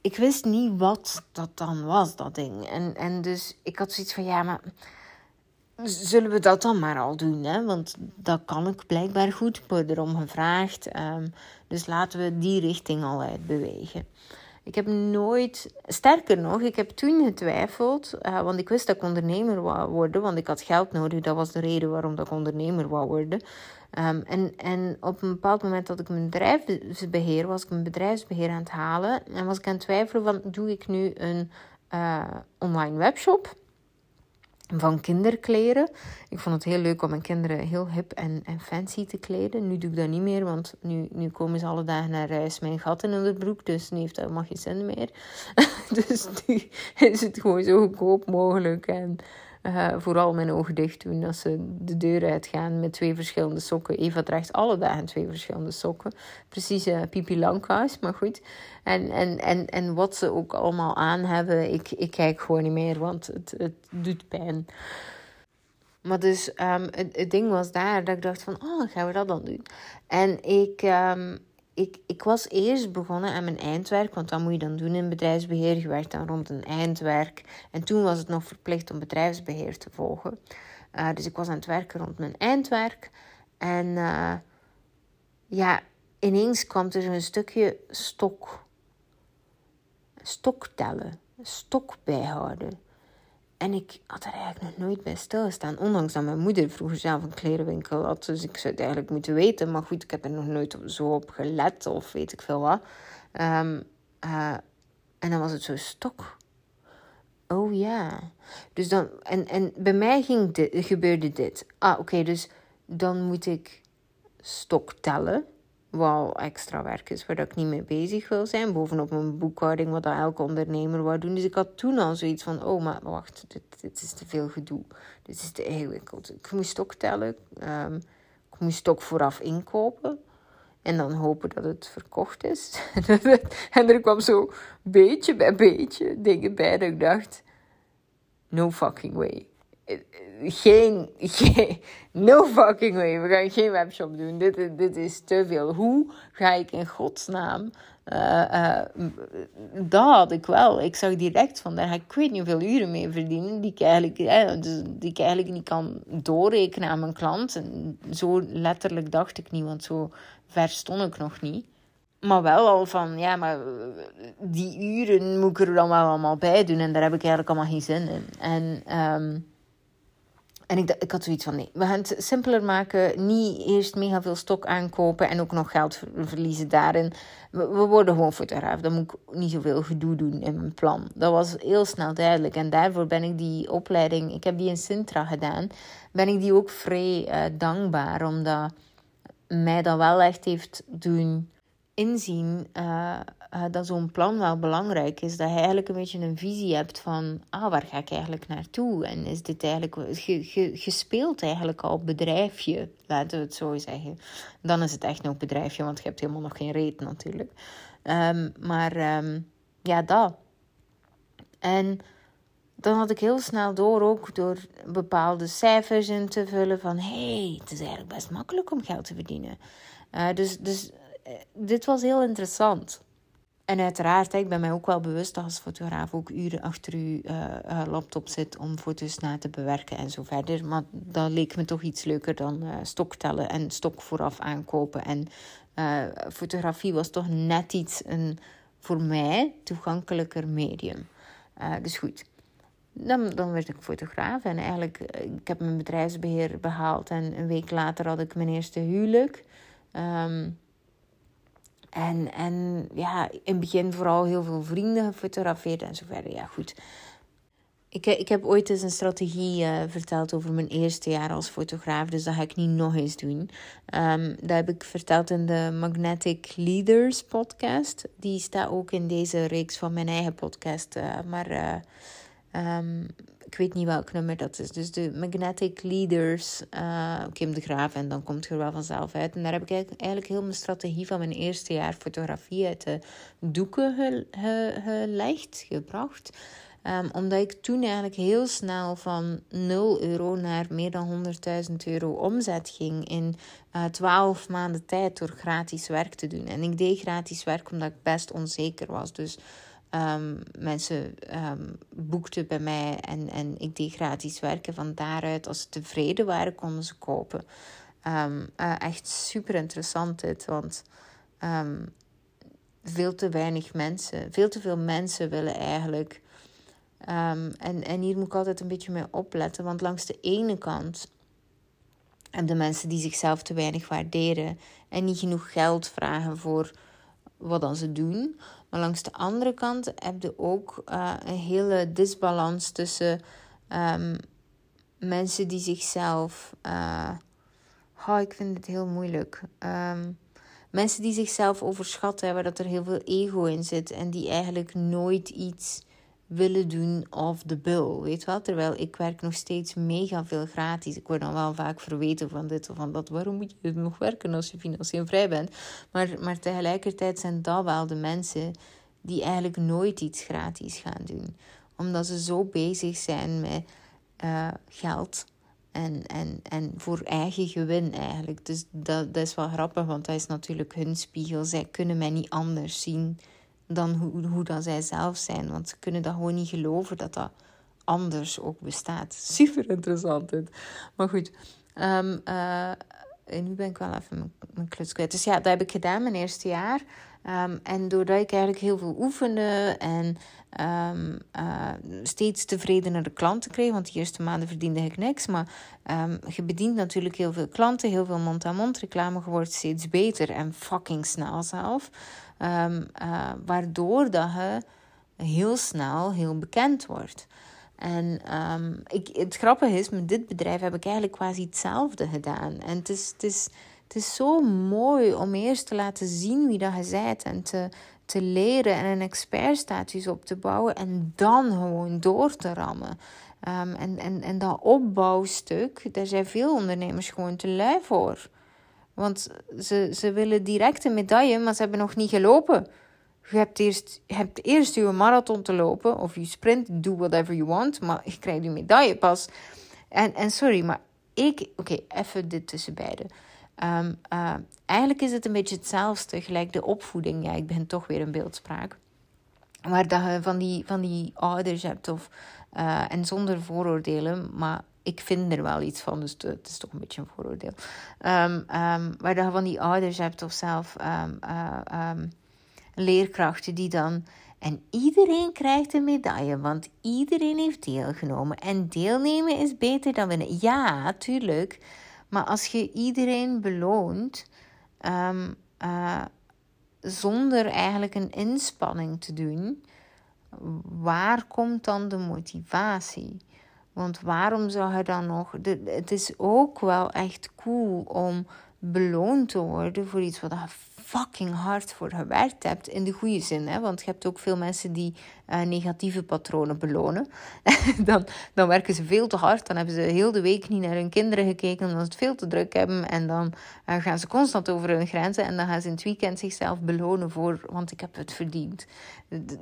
ik wist niet wat dat dan was, dat ding. En, en dus ik had zoiets van, ja, maar zullen we dat dan maar al doen? Hè? Want dat kan ik blijkbaar goed. Ik word erom gevraagd. Um, dus laten we die richting al uitbewegen. Ik heb nooit, sterker nog, ik heb toen getwijfeld, uh, want ik wist dat ik ondernemer wou worden, want ik had geld nodig. Dat was de reden waarom dat ik ondernemer wou worden. Um, en, en op een bepaald moment dat ik mijn bedrijfsbeheer, was ik mijn bedrijfsbeheer aan het halen. En was ik aan het twijfelen van, doe ik nu een uh, online webshop? Van kinderkleren. Ik vond het heel leuk om mijn kinderen heel hip en, en fancy te kleden. Nu doe ik dat niet meer, want nu, nu komen ze alle dagen naar huis een gat in de broek. Dus nu heeft dat helemaal geen zin meer. dus nu is het gewoon zo goedkoop mogelijk. En uh, vooral mijn ogen dicht doen als ze de deur uitgaan met twee verschillende sokken. Eva draagt alle dagen twee verschillende sokken. Precies uh, Pipi Langkous, maar goed. En, en, en, en wat ze ook allemaal aan hebben, ik, ik kijk gewoon niet meer, want het, het doet pijn. Maar dus um, het, het, ding was daar dat ik dacht van, oh, gaan we dat dan doen? En ik, um, ik, ik was eerst begonnen aan mijn eindwerk, want dat moet je dan doen in bedrijfsbeheer. Je werkt dan rond een eindwerk. En toen was het nog verplicht om bedrijfsbeheer te volgen. Uh, dus ik was aan het werken rond mijn eindwerk. En uh, ja, ineens kwam er een stukje stok. Stok tellen, stok bijhouden. En ik had er eigenlijk nog nooit bij stilgestaan. Ondanks dat mijn moeder vroeger zelf een klerenwinkel had. Dus ik zou het eigenlijk moeten weten. Maar goed, ik heb er nog nooit zo op gelet of weet ik veel wat. Um, uh, en dan was het zo stok. Oh ja. Dus dan, en, en bij mij ging dit, gebeurde dit. Ah, oké, dus dan moet ik stok tellen wel extra werk is waar ik niet mee bezig wil zijn. Bovenop mijn boekhouding, wat elke ondernemer wou doen. Dus ik had toen al zoiets van: oh, maar wacht, dit, dit is te veel gedoe. Dit is te ingewikkeld. Ik moest ook tellen. Um, ik moest ook vooraf inkopen. En dan hopen dat het verkocht is. en er kwam zo beetje bij beetje dingen bij dat ik dacht: no fucking way geen, geen, no fucking way. We gaan geen webshop doen. Dit, dit is te veel. Hoe ga ik in godsnaam? Uh, dat had ik wel. Ik zag direct van, daar ga ik weet niet hoeveel uren mee verdienen. Die ik eigenlijk, eh, die ik eigenlijk niet kan doorrekenen aan mijn klant. En zo letterlijk dacht ik niet, want zo ver stond ik nog niet. Maar wel al van, ja, maar die uren moet ik er dan wel allemaal bij doen. En daar heb ik eigenlijk allemaal geen zin in. En... Um, en ik, ik had zoiets van, nee, we gaan het simpeler maken. Niet eerst mega veel stok aankopen en ook nog geld verliezen daarin. We, worden gewoon fotograaf. Dan moet ik niet zoveel gedoe doen in mijn plan. Dat was heel snel duidelijk. En daarvoor ben ik die opleiding, ik heb die in Sintra gedaan, ben ik die ook vrij uh, dankbaar. Omdat mij dat wel echt heeft doen inzien uh, uh, dat zo'n plan wel belangrijk is. Dat je eigenlijk een beetje een visie hebt van, ah, waar ga ik eigenlijk naartoe? En is dit eigenlijk, gespeeld eigenlijk al bedrijfje, laten we het zo zeggen. Dan is het echt nog bedrijfje, want je hebt helemaal nog geen reet natuurlijk. Um, maar um, ja, dat. En dan had ik heel snel door, ook door bepaalde cijfers in te vullen van, hey, het is eigenlijk best makkelijk om geld te verdienen. Uh, dus, dus uh, dit was heel interessant. En uiteraard, ik ben mij ook wel bewust dat als fotograaf ook uren achter uw uh, laptop zit om foto's na te bewerken en zo verder. Maar dat leek me toch iets leuker dan uh, stok tellen en stok vooraf aankopen. En fotografie was toch net iets een voor mij toegankelijker medium. dus goed. Dan, dan werd ik fotograaf en eigenlijk, ik heb mijn bedrijfsbeheer behaald en een week later had ik mijn eerste huwelijk. Um, en, en ja, in het begin vooral heel veel vrienden gefotografeerd en zo verder. Ja, goed. Ik, ik heb ooit eens een strategie uh, verteld over mijn eerste jaar als fotograaf. Dus dat ga ik niet nog eens doen. Um, dat heb ik verteld in de Magnetic Leaders podcast. Die staat ook in deze reeks van mijn eigen podcast. Uh, maar um, ik weet niet welk nummer dat is. Dus de Magnetic Leaders, uh, Kim de Graaf. En dan komt het er wel vanzelf uit. En daar heb ik eigenlijk heel mijn strategie van mijn eerste jaar fotografie uit de doeken gelegd, gebracht. Um, omdat ik toen eigenlijk heel snel van 0 euro naar meer dan 100.000 euro omzet ging in uh, eh, 12 maanden tijd door gratis werk te doen. En ik deed gratis werk omdat ik best onzeker was. Dus Um, mensen um, boekten bij mij en, en ik deed gratis werken. Van daaruit, als ze tevreden waren, konden ze kopen. Um, uh, echt super interessant dit, want veel te weinig mensen, veel te veel mensen willen eigenlijk. en, en hier moet ik altijd een beetje mee opletten, want langs de ene kant hebben de mensen die zichzelf te weinig waarderen en niet genoeg geld vragen voor wat dan ze doen. Maar langs de andere kant heb je ook uh, een hele disbalans tussen um, mensen die zichzelf. Uh, oh, ik vind het heel moeilijk. Um, mensen die zichzelf overschatten, waar dat er heel veel ego in zit en die eigenlijk nooit iets willen doen of the bill. Weet wel? Terwijl ik werk nog steeds mega veel gratis. Ik word dan wel vaak verweten van dit of van dat. Waarom moet je nog werken als je financieel vrij bent? Maar, maar tegelijkertijd zijn dat wel de mensen die eigenlijk nooit iets gratis gaan doen. Omdat ze zo bezig zijn met uh, geld en, en, en voor eigen gewin eigenlijk. Dus dat, dat is wel grappig, want dat is natuurlijk hun spiegel. Zij kunnen mij niet anders zien dan hoe, hoe dat zij zelf zijn. Want ze kunnen dat gewoon niet geloven dat dat anders ook bestaat. Super interessant dit. Maar goed, um, en nu ben ik wel even mijn, mijn kluts kwijt. Dus ja, dat heb ik gedaan mijn eerste jaar. Um, en doordat ik eigenlijk heel veel oefende en um, uh, steeds tevredenere klanten kreeg, want de eerste maanden verdiende ik niks, maar je bedient natuurlijk heel veel klanten, heel veel mond-aan-mond reclame, je wordt steeds beter en fucking snel zelf. Uh, waardoor dat je heel snel heel bekend wordt. En ik, het grappige is, met dit bedrijf heb ik eigenlijk quasi hetzelfde gedaan. En het is, het is het is zo mooi om eerst te laten zien wie dat je bent en te, te leren en een expertstatus op te bouwen en dan gewoon door te rammen. Um, en, en, en dat opbouwstuk, daar zijn veel ondernemers gewoon te lui voor. Want ze, ze willen direct een medaille, maar ze hebben nog niet gelopen. Je hebt eerst, je hebt eerst je marathon te lopen of je sprint, do whatever you want, maar je krijgt je medaille pas. En, en sorry, maar ik, oké, even dit tussen beiden. Um, uh, eigenlijk is het een beetje hetzelfde, gelijk de opvoeding. Ja, ik ben toch weer een beeldspraak. Waar dat je van die, van die ouders hebt, of, uh, en zonder vooroordelen, maar ik vind er wel iets van, dus het is toch een beetje een vooroordeel. Waar dat je van die ouders hebt, of zelf uh, leerkrachten die dan. En iedereen krijgt een medaille, want iedereen heeft deelgenomen. En deelnemen is beter dan winnen. Ja, tuurlijk. Maar als je iedereen beloont uh, zonder eigenlijk een inspanning te doen, waar komt dan de motivatie? Want waarom zou je dan nog. het is ook wel echt cool om beloond te worden voor iets wat je fucking hard voor gewerkt hebt. In de goede zin, hè? want je hebt ook veel mensen die uh, negatieve patronen belonen. dan, dan werken ze veel te hard. Dan hebben ze heel de week niet naar hun kinderen gekeken omdat ze het veel te druk hebben. En dan uh, gaan ze constant over hun grenzen. En dan gaan ze in het weekend zichzelf belonen voor, want ik heb het verdiend.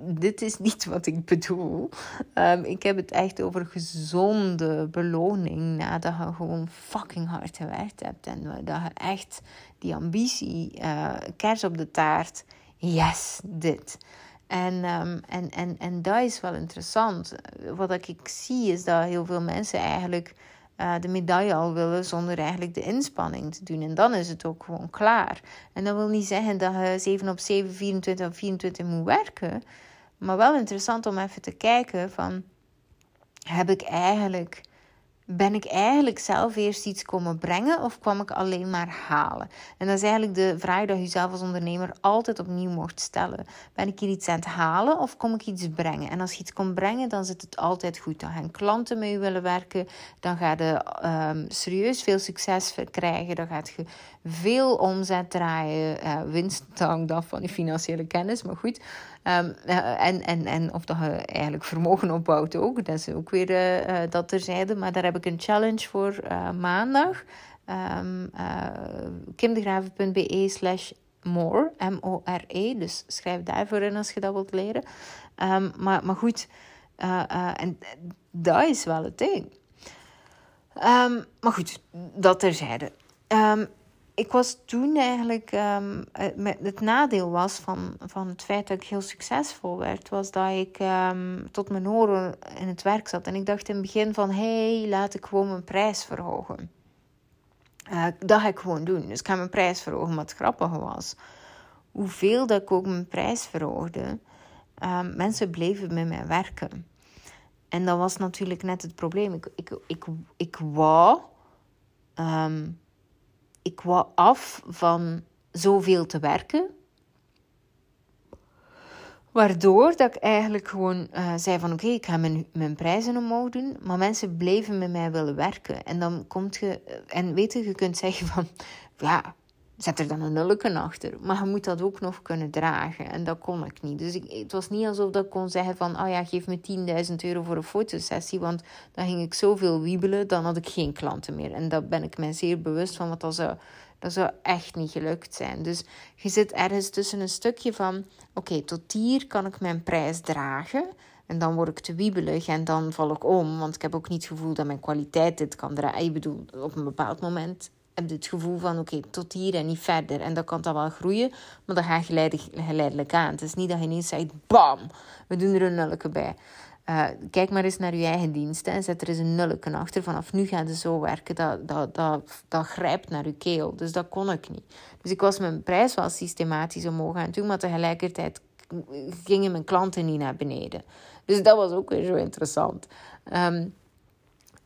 dit is niet wat ik bedoel. Um, ik heb het echt over gezonde beloning nadat je gewoon fucking hard gewerkt hebt. En dat je echt die ambitie, uh, kers op de taart, yes, dit. En, um, en, en, en dat is wel interessant. Wat ik zie is dat heel veel mensen eigenlijk uh, de medaille al willen zonder eigenlijk de inspanning te doen. En dan is het ook gewoon klaar. En dat wil niet zeggen dat je 7 op 7, 24 op 24 moet werken. Maar wel interessant om even te kijken van... Heb ik eigenlijk ben ik eigenlijk zelf eerst iets komen brengen of kwam ik alleen maar halen? En dat is eigenlijk de vraag dat je zelf als ondernemer altijd opnieuw mocht stellen. Ben ik hier iets aan het halen of kom ik iets brengen? En als je iets komt brengen, dan zit het altijd goed. Dan gaan klanten met je willen werken. Dan ga je um, serieus veel succes krijgen. Dan gaat je veel omzet draaien. Winst hangt af van je financiële kennis, maar goed. Um, en, en, en of dat je eigenlijk vermogen opbouwt ook. Dat is ook weer uh, dat terzijde. Maar daar heb ik een challenge voor uh, maandag. Um, kimdegraven.be slash more. M-O-R-E. Dus schrijf daarvoor in als je dat wilt leren. Um, maar, maar goed. en dat is wel het ding. maar goed, dat terzijde. Um, ik was toen eigenlijk. Um, het nadeel was van, van het feit dat ik heel succesvol werd, was dat ik um, tot mijn oren in het werk zat. En ik dacht in het begin van: hé, hey, laat ik gewoon mijn prijs verhogen. Uh, dat ga ik gewoon doen. Dus ik ga mijn prijs verhogen. Het grappige was, hoeveel dat ik ook mijn prijs verhoogde, um, mensen bleven met mij werken. En dat was natuurlijk net het probleem. Ik, ik, ik, ik wou ik wou af van zoveel te werken. Waardoor dat ik eigenlijk gewoon uh, zei van oké, ik ga mijn, mijn prijzen omhoog doen. Maar mensen bleven met mij willen werken. En dan komt je... En weet je, je kunt zeggen van... Ja, zet er dan een nulletje achter. Maar je moet dat ook nog kunnen dragen. En dat kon ik niet. Dus ik, het was niet alsof dat ik kon zeggen van... Oh ja, geef me 10.000 euro voor een fotosessie. Want dan ging ik zoveel wiebelen, dan had ik geen klanten meer. En daar ben ik mij zeer bewust van. Want dat zou, dat zou echt niet gelukt zijn. Dus je zit ergens tussen een stukje van... Oké, tot hier kan ik mijn prijs dragen... En dan word ik te wiebelig en dan val ik om. Want ik heb ook niet het gevoel dat mijn kwaliteit dit kan draaien. Ik bedoel, op een bepaald moment heb je het gevoel van oké, tot hier en niet verder. En dan kan dat wel groeien, maar dan ga je geleidelijk, aan. Het is niet dat je ineens zegt, bam, we doen er een nulletje bij. Uh, kijk maar eens naar je eigen diensten en zet er eens een nulletje achter. Vanaf nu gaat het zo werken, dat, dat, dat, dat grijpt naar je keel. Dus dat kon ik niet. Dus ik was mijn prijs wel systematisch omhoog aan doen, maar tegelijkertijd gingen mijn klanten niet naar beneden. Dus dat was ook weer zo interessant. Um,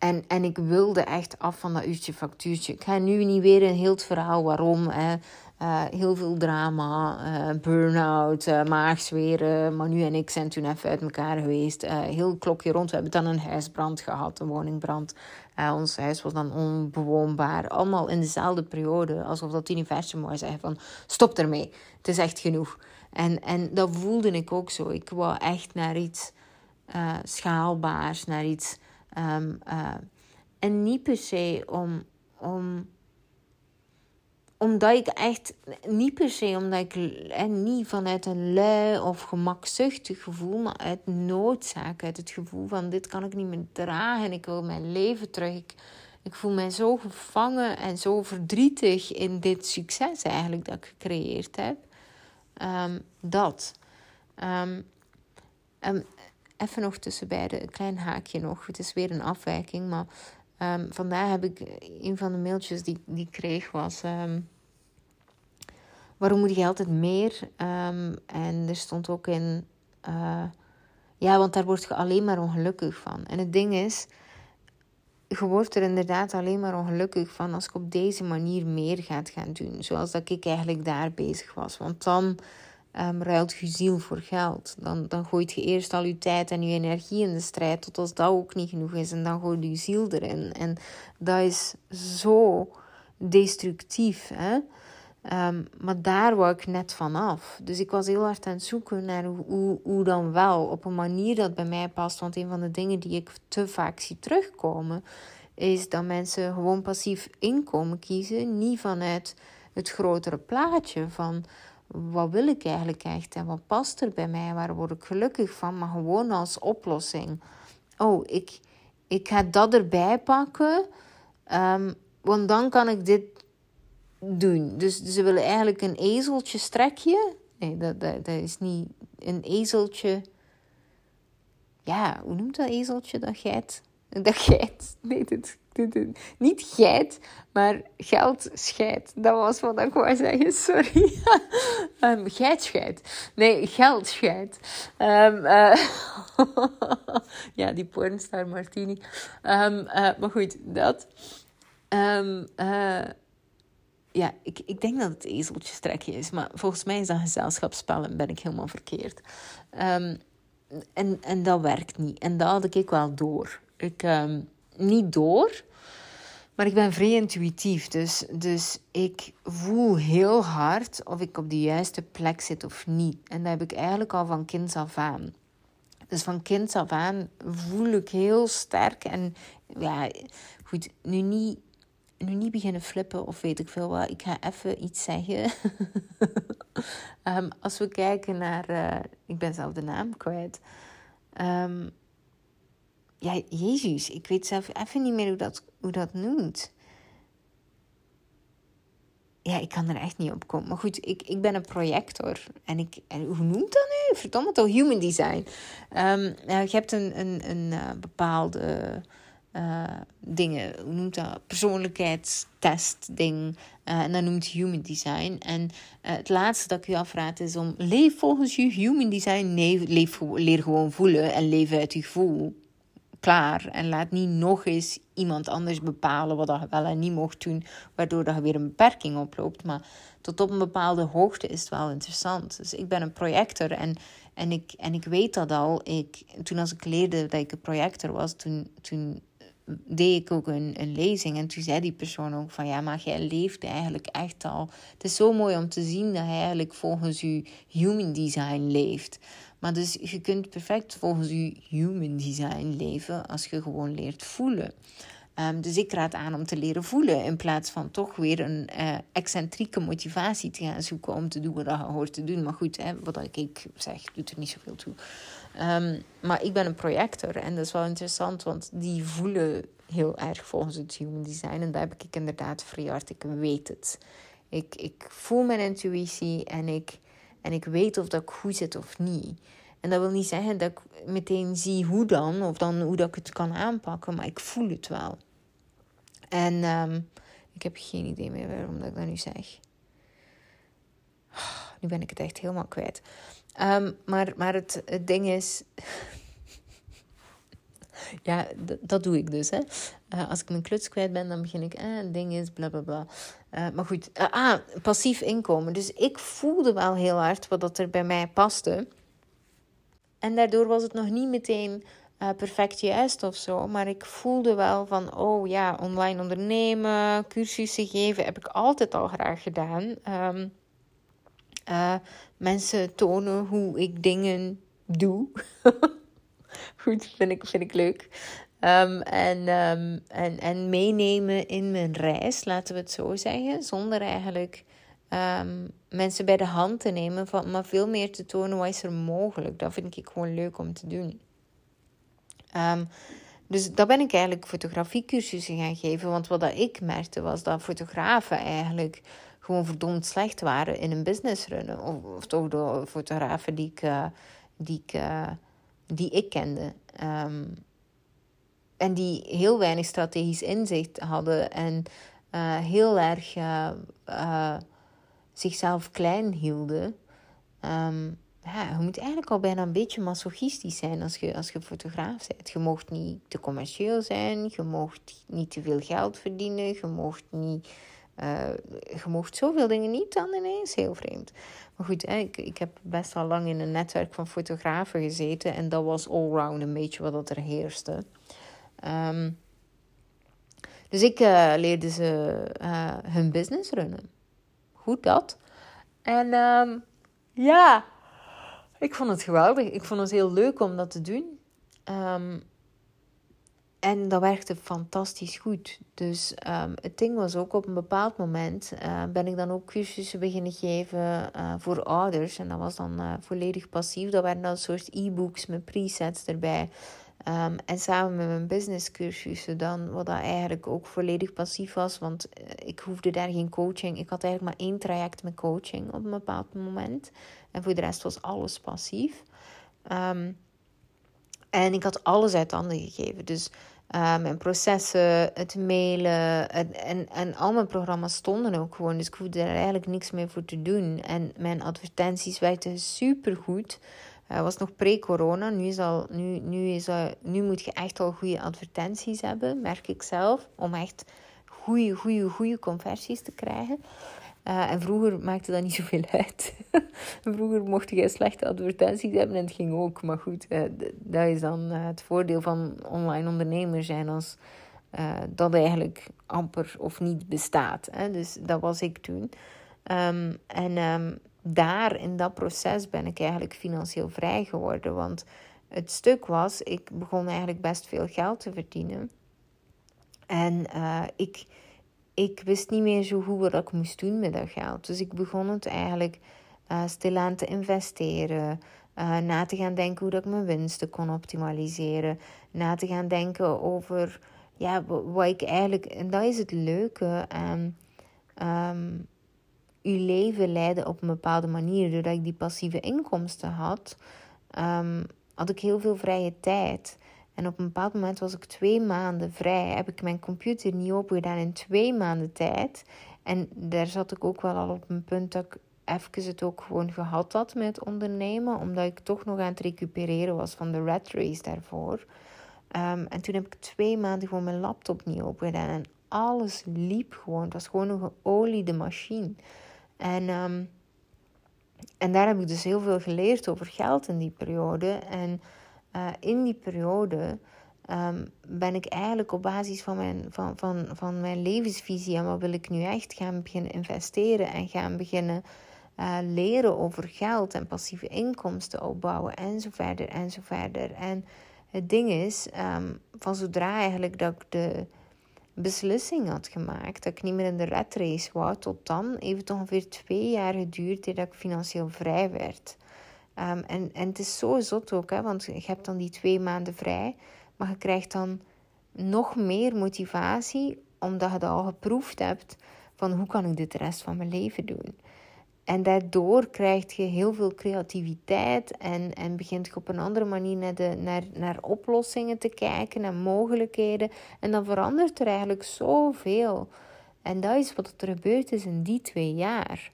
en, en ik wilde echt af van dat uurtje factuurtje. Ik ga nu niet weer een heel verhaal waarom. Uh, heel veel drama, uh, burn-out, uh, maagzweren. Manu en ik zijn toen even uit elkaar geweest. heel klokje rond. We hebben dan een huisbrand gehad, een woningbrand. ons huis was dan onbewoonbaar. Allemaal in dezelfde periode. Alsof dat universum wou zeggen van stop ermee. Het is echt genoeg. En, en dat voelde ik ook zo. Ik wou echt naar iets schaalbaars, naar iets Um, uh, en niet per se om, om, omdat ik echt, niet per se omdat ik, en niet vanuit een lui of gemakzuchtig gevoel, maar uit noodzaak, uit het gevoel van dit kan ik niet meer dragen, ik wil mijn leven terug. Ik, voel mij zo gevangen en zo verdrietig in dit succes eigenlijk dat ik gecreëerd heb. Um, dat. Um, even nog tussen beide, een klein haakje nog. Het is weer een afwijking, maar um, vandaag heb ik een van de mailtjes die, die ik kreeg was... Um, waarom moet je altijd meer? Um, en er stond ook in... Uh, ja, want daar word je alleen maar ongelukkig van. En het ding is, je wordt er inderdaad alleen maar ongelukkig van als ik op deze manier meer gaat gaan doen. Zoals dat ik eigenlijk daar bezig was. Want dan um, ruilt je ziel voor geld. Dan, dan gooit je eerst al je tijd en je energie in de strijd, tot als dat ook niet genoeg is. En dan gooit je ziel erin. En dat is zo destructief. Hè? Um, maar daar wou ik net vanaf. Dus ik was heel hard aan het zoeken naar hoe, hoe, hoe, dan wel. Op een manier dat bij mij past. Want een van de dingen die ik te vaak zie terugkomen. Is dat mensen gewoon passief inkomen kiezen. Niet vanuit het grotere plaatje van wat wil ik eigenlijk echt en wat past er bij mij, waar word ik gelukkig van, maar gewoon als oplossing. Oh, ik, ik ga dat erbij pakken, um, want dan kan ik dit doen. Dus ze willen eigenlijk een ezeltje strekje. Nee, dat, dat, dat is niet een ezeltje. Ja, hoe noemt dat ezeltje, dat geit? Dat geit. Nee, dit, niet geit, maar geld scheid. Dat was wat ik wou zeggen, sorry. um, scheid. Nee, geld scheid. Um, uh, ja, die pornstar Martini. Um, uh, maar goed, dat. Uh, ja, ik, ik denk dat het ezeltje is. Maar volgens mij is dat gezelschapsspel en ben ik helemaal verkeerd. En, en dat werkt niet. En dat had ik wel door. Ik, niet door, maar ik ben vrij intuïtief. Dus, dus ik voel heel hard of ik op de juiste plek zit of niet. En dat heb ik eigenlijk al van kind af aan. Dus van kind af aan voel ik heel sterk. En ja, goed, nu niet, nu niet beginnen flippen of weet ik veel wat. Ik ga even iets zeggen. um, als we kijken naar. Uh, ik ben zelf de naam kwijt. Um, ja, Jezus, ik weet zelf even niet meer hoe dat, hoe dat noemt. Ja, ik kan er echt niet op komen. Maar goed, ik, ik ben een projector. En, ik, en hoe noemt dat nu? Verdomme toch, human design. Um, je hebt een, een, een uh, bepaalde uh, dingen, hoe noemt dat? Persoonlijkheidstest ding. Uh, en dat noemt human design. En het laatste dat ik u afraad is om leef volgens je human design. Nee, leef, leer gewoon voelen en leef uit je gevoel klaar. En laat niet nog eens iemand anders bepalen wat je wel en niet mocht doen, waardoor je weer een beperking oploopt. Maar tot op een bepaalde hoogte is het wel interessant. Dus ik ben een projector en, en, ik, en ik weet dat al. Ik, toen als ik leerde dat ik een projector was, toen, toen deed ik ook een, een lezing. En toen zei die persoon ook van ja, maar jij leeft eigenlijk echt al. Het is zo mooi om te zien dat hij eigenlijk volgens je human design leeft. Maar dus je kunt perfect volgens je human design leven als je gewoon leert voelen. Ehm, dus ik raad aan om te leren voelen in plaats van toch weer een uh, excentrieke motivatie te gaan zoeken om te doen wat je hoort te doen. Maar goed, hè, wat ik zeg, doet er niet zoveel toe. Um, maar ik ben een projector en dat is wel interessant, want die voelen heel erg volgens het human design. En daar heb ik inderdaad vrij hard. Ik weet het. Ik, ik voel mijn intuïtie en ik, en ik weet of dat ik goed zit of niet. En dat wil niet zeggen dat ik meteen zie hoe dan, of dan hoe dat ik het kan aanpakken, maar ik voel het wel. En um, ik heb geen idee meer waarom dat ik dat nu zeg. nu ben ik het echt helemaal kwijt. Um, maar maar het, het ding is. ja, dat doe ik dus. Hè. Uh, als ik mijn kluts kwijt ben, dan begin ik. Eh, ding is bla bla bla. Uh, maar goed, uh, ah, passief inkomen. Dus ik voelde wel heel hard wat dat er bij mij paste. En daardoor was het nog niet meteen perfect juist of zo. Maar ik voelde wel van, oh ja, online ondernemen, cursussen geven, heb ik altijd al graag gedaan. Uh, mensen tonen hoe ik dingen doe. Goed, vind ik, vind ik leuk. Um, en, um, en, en meenemen in mijn reis, laten we het zo zeggen. Zonder eigenlijk um, mensen bij de hand te nemen, van, maar veel meer te tonen wat is er mogelijk. Dat vind ik gewoon leuk om te doen. Dus dat ben ik eigenlijk fotografiecursussen gaan geven. Want wat dat ik merkte was dat fotografen eigenlijk gewoon verdomd slecht waren in een business runnen. Of, toch de fotografen die ik, uh, die ik, uh, die ik kende. Um, en die heel weinig strategisch inzicht hadden en uh, heel erg zichzelf klein hielden. Um, ja, je moet eigenlijk al bijna een beetje masochistisch zijn als je, als je fotograaf bent. Je mocht niet te commercieel zijn, je mocht niet te veel geld verdienen, je mocht niet... Je mocht zoveel dingen niet dan ineens, heel vreemd. Maar goed, ik, ik heb best wel lang in een netwerk van fotografen gezeten en dat was allround een beetje wat er heerste. Um, dus ik uh, leerde ze uh, hun business runnen. Goed dat. En um, ja, ik vond het geweldig. Ik vond het heel leuk om dat te doen. Um, en dat werkte fantastisch goed. Dus het ding was ook op een bepaald moment uh, ben ik dan ook cursussen beginnen geven voor ouders. En dat was dan volledig passief. Dat waren dan een soort e-books met presets erbij. Um, en samen met mijn businesscursussen dan, wat dat eigenlijk ook volledig passief was. Want ik hoefde daar geen coaching. Ik had eigenlijk maar één traject met coaching op een bepaald moment. En voor de rest was alles passief. Um, en ik had alles uit handen gegeven. Dus uh, mijn processen, het mailen en, en, en al mijn programma's stonden ook gewoon. Dus ik hoefde er eigenlijk niks meer voor te doen. En mijn advertenties werkten supergoed. Het uh, was nog pre-corona. Nu, is al, nu, nu, is nu moet je echt al goede advertenties hebben, merk ik zelf. Om echt goede, goede, goede conversies te krijgen. Uh, en vroeger maakte dat niet zoveel uit. vroeger mocht je slechte advertenties hebben en het ging ook. Maar goed, uh, dat is dan het voordeel van online ondernemer zijn als dat eigenlijk amper of niet bestaat. Hè? Dus dat was ik toen. Um, en um, daar in dat proces ben ik eigenlijk financieel vrij geworden. Want het stuk was, ik begon eigenlijk best veel geld te verdienen. En ik ik wist niet meer zo goed wat ik moest doen met dat geld. Dus ik begon het eigenlijk uh, stilaan te investeren. Uh, na te gaan denken hoe dat ik mijn winsten kon optimaliseren. Na te gaan denken over ja, wat ik eigenlijk. En dat is het leuke aan um, uw leven leiden op een bepaalde manier. Doordat ik die passieve inkomsten had, um, had ik heel veel vrije tijd. En op een bepaald moment was ik twee maanden vrij. Heb ik mijn computer niet opgedaan in twee maanden tijd. En daar zat ik ook wel al op een punt dat ik even het ook gewoon gehad had met ondernemen. Omdat ik toch nog aan het recupereren was van de rat race daarvoor. Um, en toen heb ik twee maanden gewoon mijn laptop niet opgedaan. En alles liep gewoon. Het was gewoon een geoliede machine. En, um, en daar heb ik dus heel veel geleerd over geld in die periode. En uh, in die periode um, ben ik eigenlijk op basis van mijn, van, van, van mijn levensvisie en wat wil ik nu echt gaan beginnen investeren en gaan beginnen uh, leren over geld en passieve inkomsten opbouwen en zo verder en zo verder. En het ding is, um, van zodra eigenlijk dat ik de, beslissing had gemaakt dat ik niet meer in de red race wou, tot dan heeft het ongeveer twee jaar geduurd dat ik financieel vrij werd. Ehm, en, en het is zo zot ook, hè, want je hebt dan die twee maanden vrij, maar je krijgt dan nog meer motivatie omdat je dat al geproefd hebt van hoe kan ik dit de rest van mijn leven doen. En daardoor krijg je heel veel creativiteit en, en begint je op een andere manier naar, de, naar, naar oplossingen te kijken, naar mogelijkheden. En dan verandert er eigenlijk zoveel. En dat is wat er gebeurd is in die twee jaar.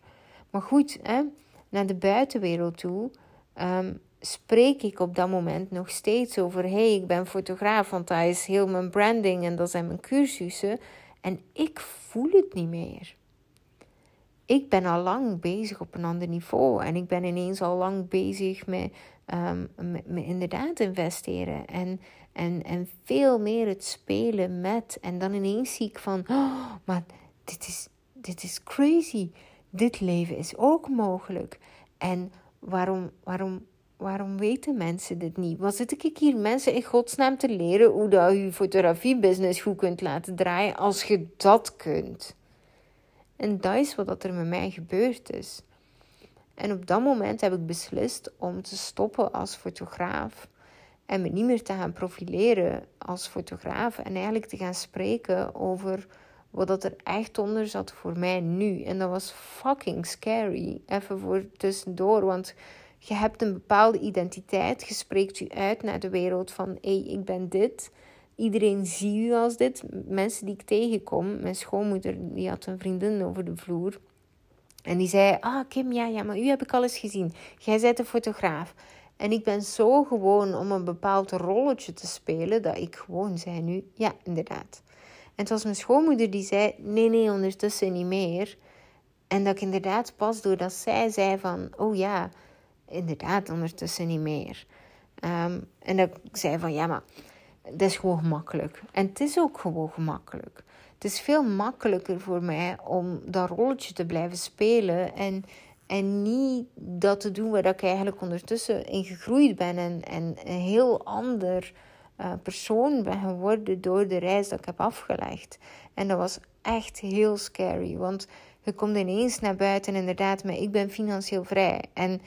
Maar goed, hè, naar de buitenwereld toe ehm, spreek ik op dat moment nog steeds over: hé, hey, ik ben fotograaf, want dat is heel mijn branding en dat zijn mijn cursussen. En ik voel het niet meer ik ben al lang bezig op een ander niveau. En ik ben ineens al lang bezig met, um, met, inderdaad investeren. En, en, en veel meer het spelen met. En dan ineens zie ik van, oh, maar dit is, dit is crazy. Dit leven is ook mogelijk. En waarom, waarom, waarom weten mensen dit niet? Wat zit ik hier mensen in godsnaam te leren hoe dat je fotografiebusiness goed kunt laten draaien als je dat kunt? En dat is wat er met mij gebeurd is. En op dat moment heb ik beslist om te stoppen als fotograaf. En me niet meer te gaan profileren als fotograaf. En eigenlijk te gaan spreken over wat er echt onder zat voor mij nu. En dat was fucking scary. Even voor tussendoor. Want je hebt een bepaalde identiteit. Je spreekt je uit naar de wereld van... Hé, hey, ik ben dit. Iedereen ziet u als dit. Mensen die ik tegenkom. Mijn schoonmoeder die had een vriendin over de vloer. En die zei: Ah, Kim, ja, ja, maar u heb ik al eens gezien. Jij bent een fotograaf. En ik ben zo gewoon om een bepaald rolletje te spelen dat ik gewoon zei nu: Ja, inderdaad. En het was mijn schoonmoeder die zei: Nee, nee, ondertussen niet meer. En dat ik inderdaad pas doordat zij zei: van, Oh ja, inderdaad, ondertussen niet meer. Um, en dat ik zei: van ja, maar dat is gewoon gemakkelijk. En het is ook gewoon gemakkelijk. Het is veel makkelijker voor mij om dat rolletje te blijven spelen en, en niet dat te doen waar ik eigenlijk ondertussen in gegroeid ben en, en een heel ander uh, persoon ben geworden door de reis dat ik heb afgelegd. En dat was echt heel scary, want je komt ineens naar buiten inderdaad, maar ik ben financieel vrij. En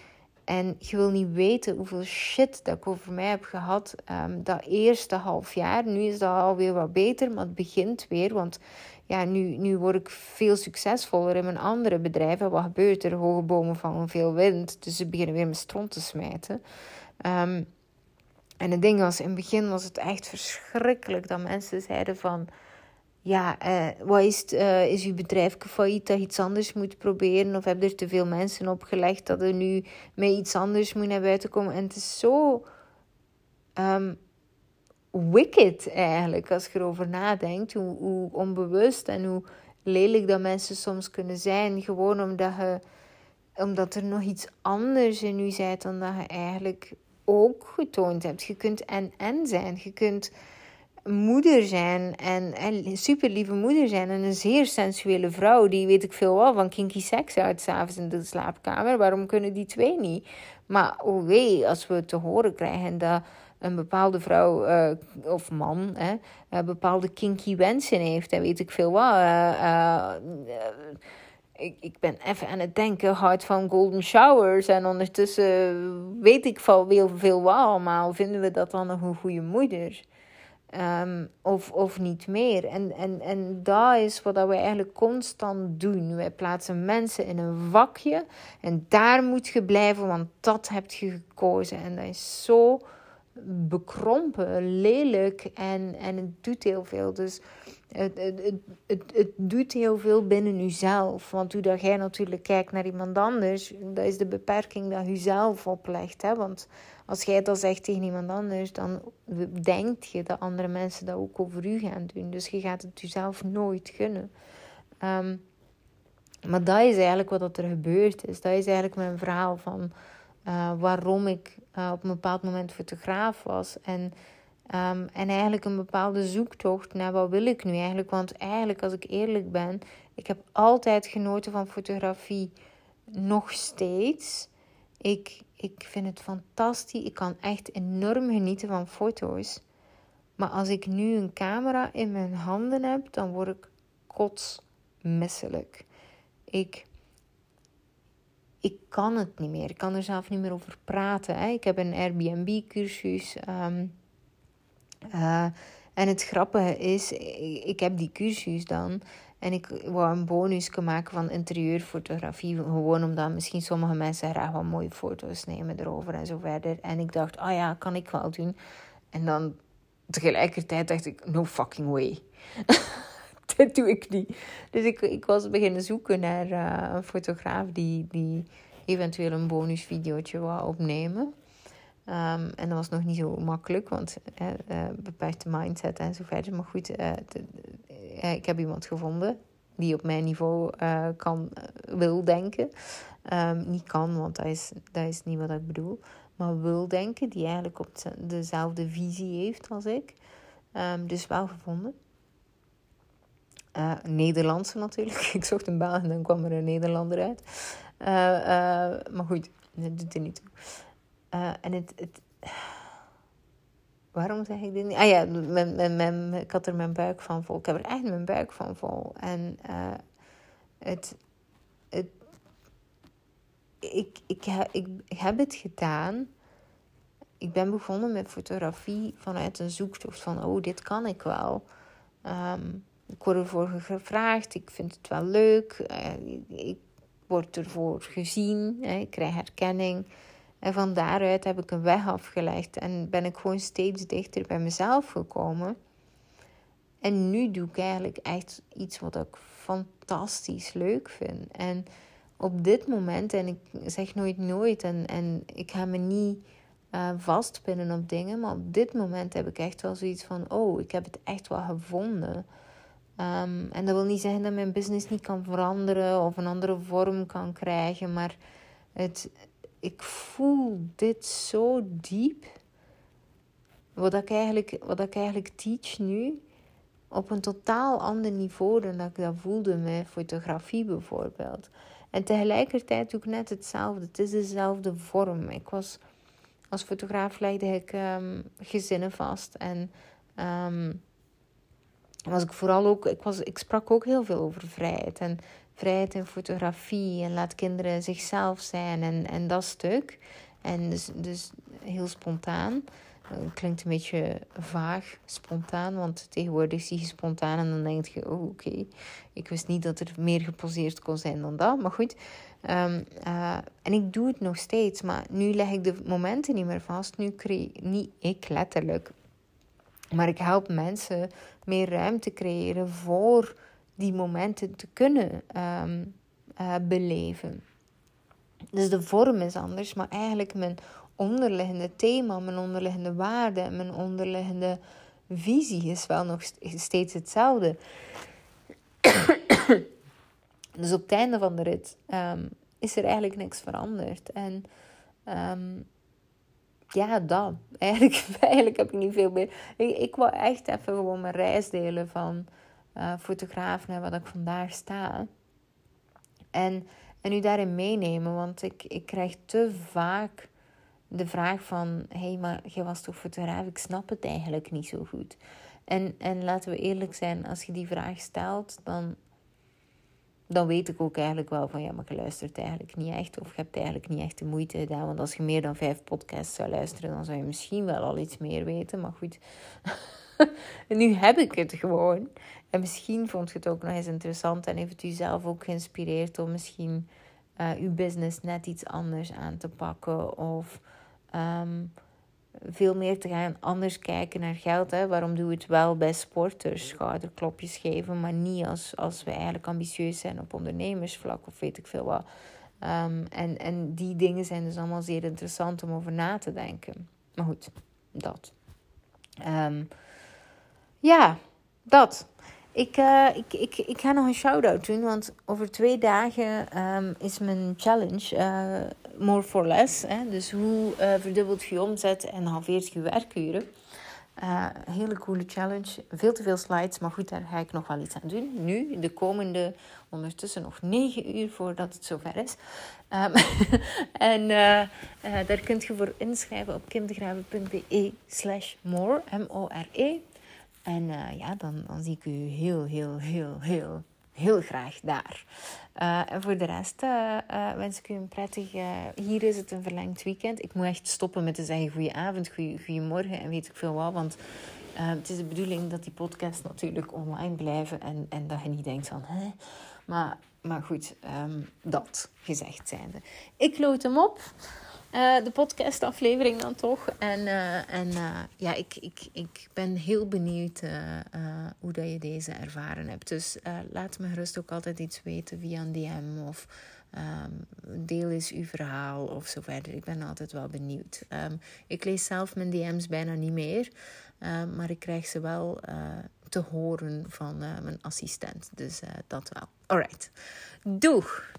en je wil niet weten hoeveel shit dat ik over mij heb gehad um, dat eerste half jaar. Nu is dat alweer wat beter, maar het begint weer. Want ja, nu, nu word ik veel succesvoller in mijn andere bedrijven. Wat gebeurt er? Hoge bomen vangen veel wind. Dus ze beginnen weer met stront te smijten. Um, en het ding was, in het begin was het echt verschrikkelijk dat mensen zeiden van ja, uh, wat is, uh, is uw bedrijf failliet dat je iets anders moet proberen? Of heb je er te veel mensen opgelegd dat er nu met iets anders moet naar buiten komen? En het is zo um, wicked eigenlijk, als je erover nadenkt. Hoe, hoe onbewust en hoe lelijk dat mensen soms kunnen zijn. Gewoon omdat, je, omdat er nog iets anders in u zit dan dat je eigenlijk ook getoond hebt. Je kunt en-en zijn. Je kunt moeder zijn en, en super lieve moeder zijn en een zeer sensuele vrouw die weet ik veel wel van kinky seks uit s'avonds in de slaapkamer. Waarom kunnen die twee niet? Maar oh wee, als we te horen krijgen dat een bepaalde vrouw uh, of man hè, uh, bepaalde kinky wensen heeft, dan weet ik veel wel. Uh, ik, ik ben even aan het denken, hard van golden showers. En ondertussen weet ik van heel veel wel allemaal. Vinden we dat dan nog een goede moeder? Um, of, of niet meer. En, en, en dat is wat we eigenlijk constant doen. Wij plaatsen mensen in een vakje en daar moet je blijven, want dat heb je gekozen. En dat is zo bekrompen, lelijk en, en het doet heel veel. Dus het, het, het, het, doet heel veel binnen jezelf. Want hoe dat jij natuurlijk kijkt naar iemand anders, dat is de beperking dat je zelf oplegt. Hè? Want als jij dat zegt tegen iemand anders, dan denkt je dat andere mensen dat ook over u gaan doen. Dus je gaat het jezelf nooit gunnen. Ehm, maar dat is eigenlijk wat er gebeurd is. Dat is eigenlijk mijn verhaal van uh, waarom ik uh, op een bepaald moment fotograaf was. En, um, en eigenlijk een bepaalde zoektocht naar wat wil ik nu eigenlijk. Want eigenlijk, als ik eerlijk ben, ik heb altijd genoten van fotografie. Nog steeds. Ik, ik vind het fantastisch. Ik kan echt enorm genieten van foto's. Maar als ik nu een camera in mijn handen heb, dan word ik kotsmisselijk. Ik, ik kan het niet meer. Ik kan er zelf niet meer over praten. Hè. Ik heb een Airbnb-cursus. Ehm, eh, en het grappige is, ik heb die cursus dan. En ik wou een bonus maken van interieurfotografie. Gewoon omdat misschien sommige mensen graag wat mooie foto's nemen erover en zo verder. En ik dacht, oh ja, kan ik wel doen. En dan tegelijkertijd dacht ik, no fucking way. Dit doe ik niet. Dus ik, ik was beginnen zoeken naar uh, een fotograaf die, die eventueel een bonusvideootje wou opnemen. Um, en dat was nog niet zo makkelijk, want uh, uh, beperkte mindset en zo verder. Maar goed, uh, ik heb iemand gevonden die op mijn niveau kan, wil denken. Um, niet kan, want dat is, dat is niet wat ik bedoel. Maar wil denken, die eigenlijk op dezelfde visie heeft als ik. Um, dus wel gevonden. Nederlandse natuurlijk. Ik zocht een baan en dan kwam er een Nederlander uit. maar goed, dat doet er niet toe. Uh, en het, het. Waarom zeg ik dit niet? Ah ja, mijn, mijn, ik had er mijn buik van vol. Ik heb er echt mijn buik van vol. En uh, het. het ik, ik, ik, ik heb het gedaan. Ik ben begonnen met fotografie vanuit een zoektocht van: oh, dit kan ik wel. Um, ik word ervoor gevraagd. Ik vind het wel leuk. Uh, ik word ervoor gezien. Hè, ik krijg herkenning. En van daaruit heb ik een weg afgelegd en ben ik gewoon steeds dichter bij mezelf gekomen. En nu doe ik eigenlijk echt iets wat ik fantastisch leuk vind. En op dit moment, en ik zeg nooit nooit, en, en ik ga me niet uh, vastpinnen op dingen, maar op dit moment heb ik echt wel zoiets van: oh, ik heb het echt wel gevonden. Um, en dat wil niet zeggen dat mijn business niet kan veranderen of een andere vorm kan krijgen, maar het, ik voel dit zo diep. Wat ik eigenlijk, wat ik eigenlijk teach nu, op een totaal ander niveau dan dat ik dat voelde met fotografie bijvoorbeeld. En tegelijkertijd doe ik net hetzelfde. Het is dezelfde vorm. Ik was, als fotograaf legde ik um, gezinnen vast. En um, was ik vooral ook, ik, was, ik sprak ook heel veel over vrijheid. En vrijheid in fotografie en laat kinderen zichzelf zijn en, en dat stuk. En dus, dus heel spontaan. klinkt een beetje vaag, spontaan, want tegenwoordig zie je spontaan en dan denk je, oh oké, ik wist niet dat er meer geposeerd kon zijn dan dat, maar goed. Um, uh, en ik doe het nog steeds, maar nu leg ik de momenten niet meer vast. Nu creëer niet ik letterlijk, maar ik help mensen meer ruimte creëren voor die momenten te kunnen um, uh, beleven. Dus de vorm is anders, maar eigenlijk mijn onderliggende thema, mijn onderliggende waarde en mijn onderliggende visie is wel nog steeds hetzelfde. dus op het einde van de rit um, is er eigenlijk niks veranderd. En um, ja, dat. Eigenlijk, eigenlijk heb ik niet veel meer. Ik, ik wou echt even gewoon mijn reis delen van uh, fotograaf naar wat ik vandaag sta. En, en u daarin meenemen, want ik, ik krijg te vaak de vraag van... hé, hey, maar jij was toch fotograaf? Ik snap het eigenlijk niet zo goed. En, en laten we eerlijk zijn, als je die vraag stelt, dan, dan weet ik ook eigenlijk wel van... ja, maar je luistert eigenlijk niet echt. Of je hebt eigenlijk niet echt de moeite gedaan. Want als je meer dan vijf podcasts zou luisteren... dan zou je misschien wel al iets meer weten. Maar goed... nu heb ik het gewoon. En misschien vond je het ook nog eens interessant en heeft u zelf ook geïnspireerd om misschien uh, uw business net iets anders aan te pakken. Of um, veel meer te gaan anders kijken naar geld. Hè. Waarom doen we het wel bij sporters? Schouderklopjes geven, maar niet als, als we eigenlijk ambitieus zijn op ondernemersvlak of weet ik veel wat. Um, en, en die dingen zijn dus allemaal zeer interessant om over na te denken. Maar goed, dat. Um, ja, dat. Ik, uh, ik, ik, ik ga nog een shout-out doen, want over twee dagen um, is mijn challenge uh, More for Less. Hè? Dus hoe uh, verdubbelt je omzet en halveert je werkuren. hele coole challenge. Veel te veel slides, maar goed, daar ga ik nog wel iets aan doen. Nu, de komende, ondertussen nog negen uur voordat het zover is. Um, en daar kunt je voor inschrijven op kimdegraven.be slash more, M-O-R-E. En ja, dan, dan zie ik u heel, heel, heel, heel, heel graag daar. en voor de rest wens ik u een prettig... hier is het een verlengd weekend. Ik moet echt stoppen met te zeggen goedenavond, goedemorgen en weet ik veel wat. Want het is de bedoeling dat die podcasts natuurlijk online blijven. En, en dat je niet denkt van... Hè? Maar, maar goed, um, dat gezegd zijnde. Ik lood hem op. Uh, de podcastaflevering dan toch. En, uh, en uh, ja, ik, ik, ik ben heel benieuwd hoe dat je deze ervaren hebt. Dus laat me gerust ook altijd iets weten via een DM of um, deel eens uw verhaal of zo verder. Ik ben altijd wel benieuwd. Um, ik lees zelf mijn DM's bijna niet meer, maar ik krijg ze wel te horen van mijn assistent. Dus dat wel. Alright. Doeg!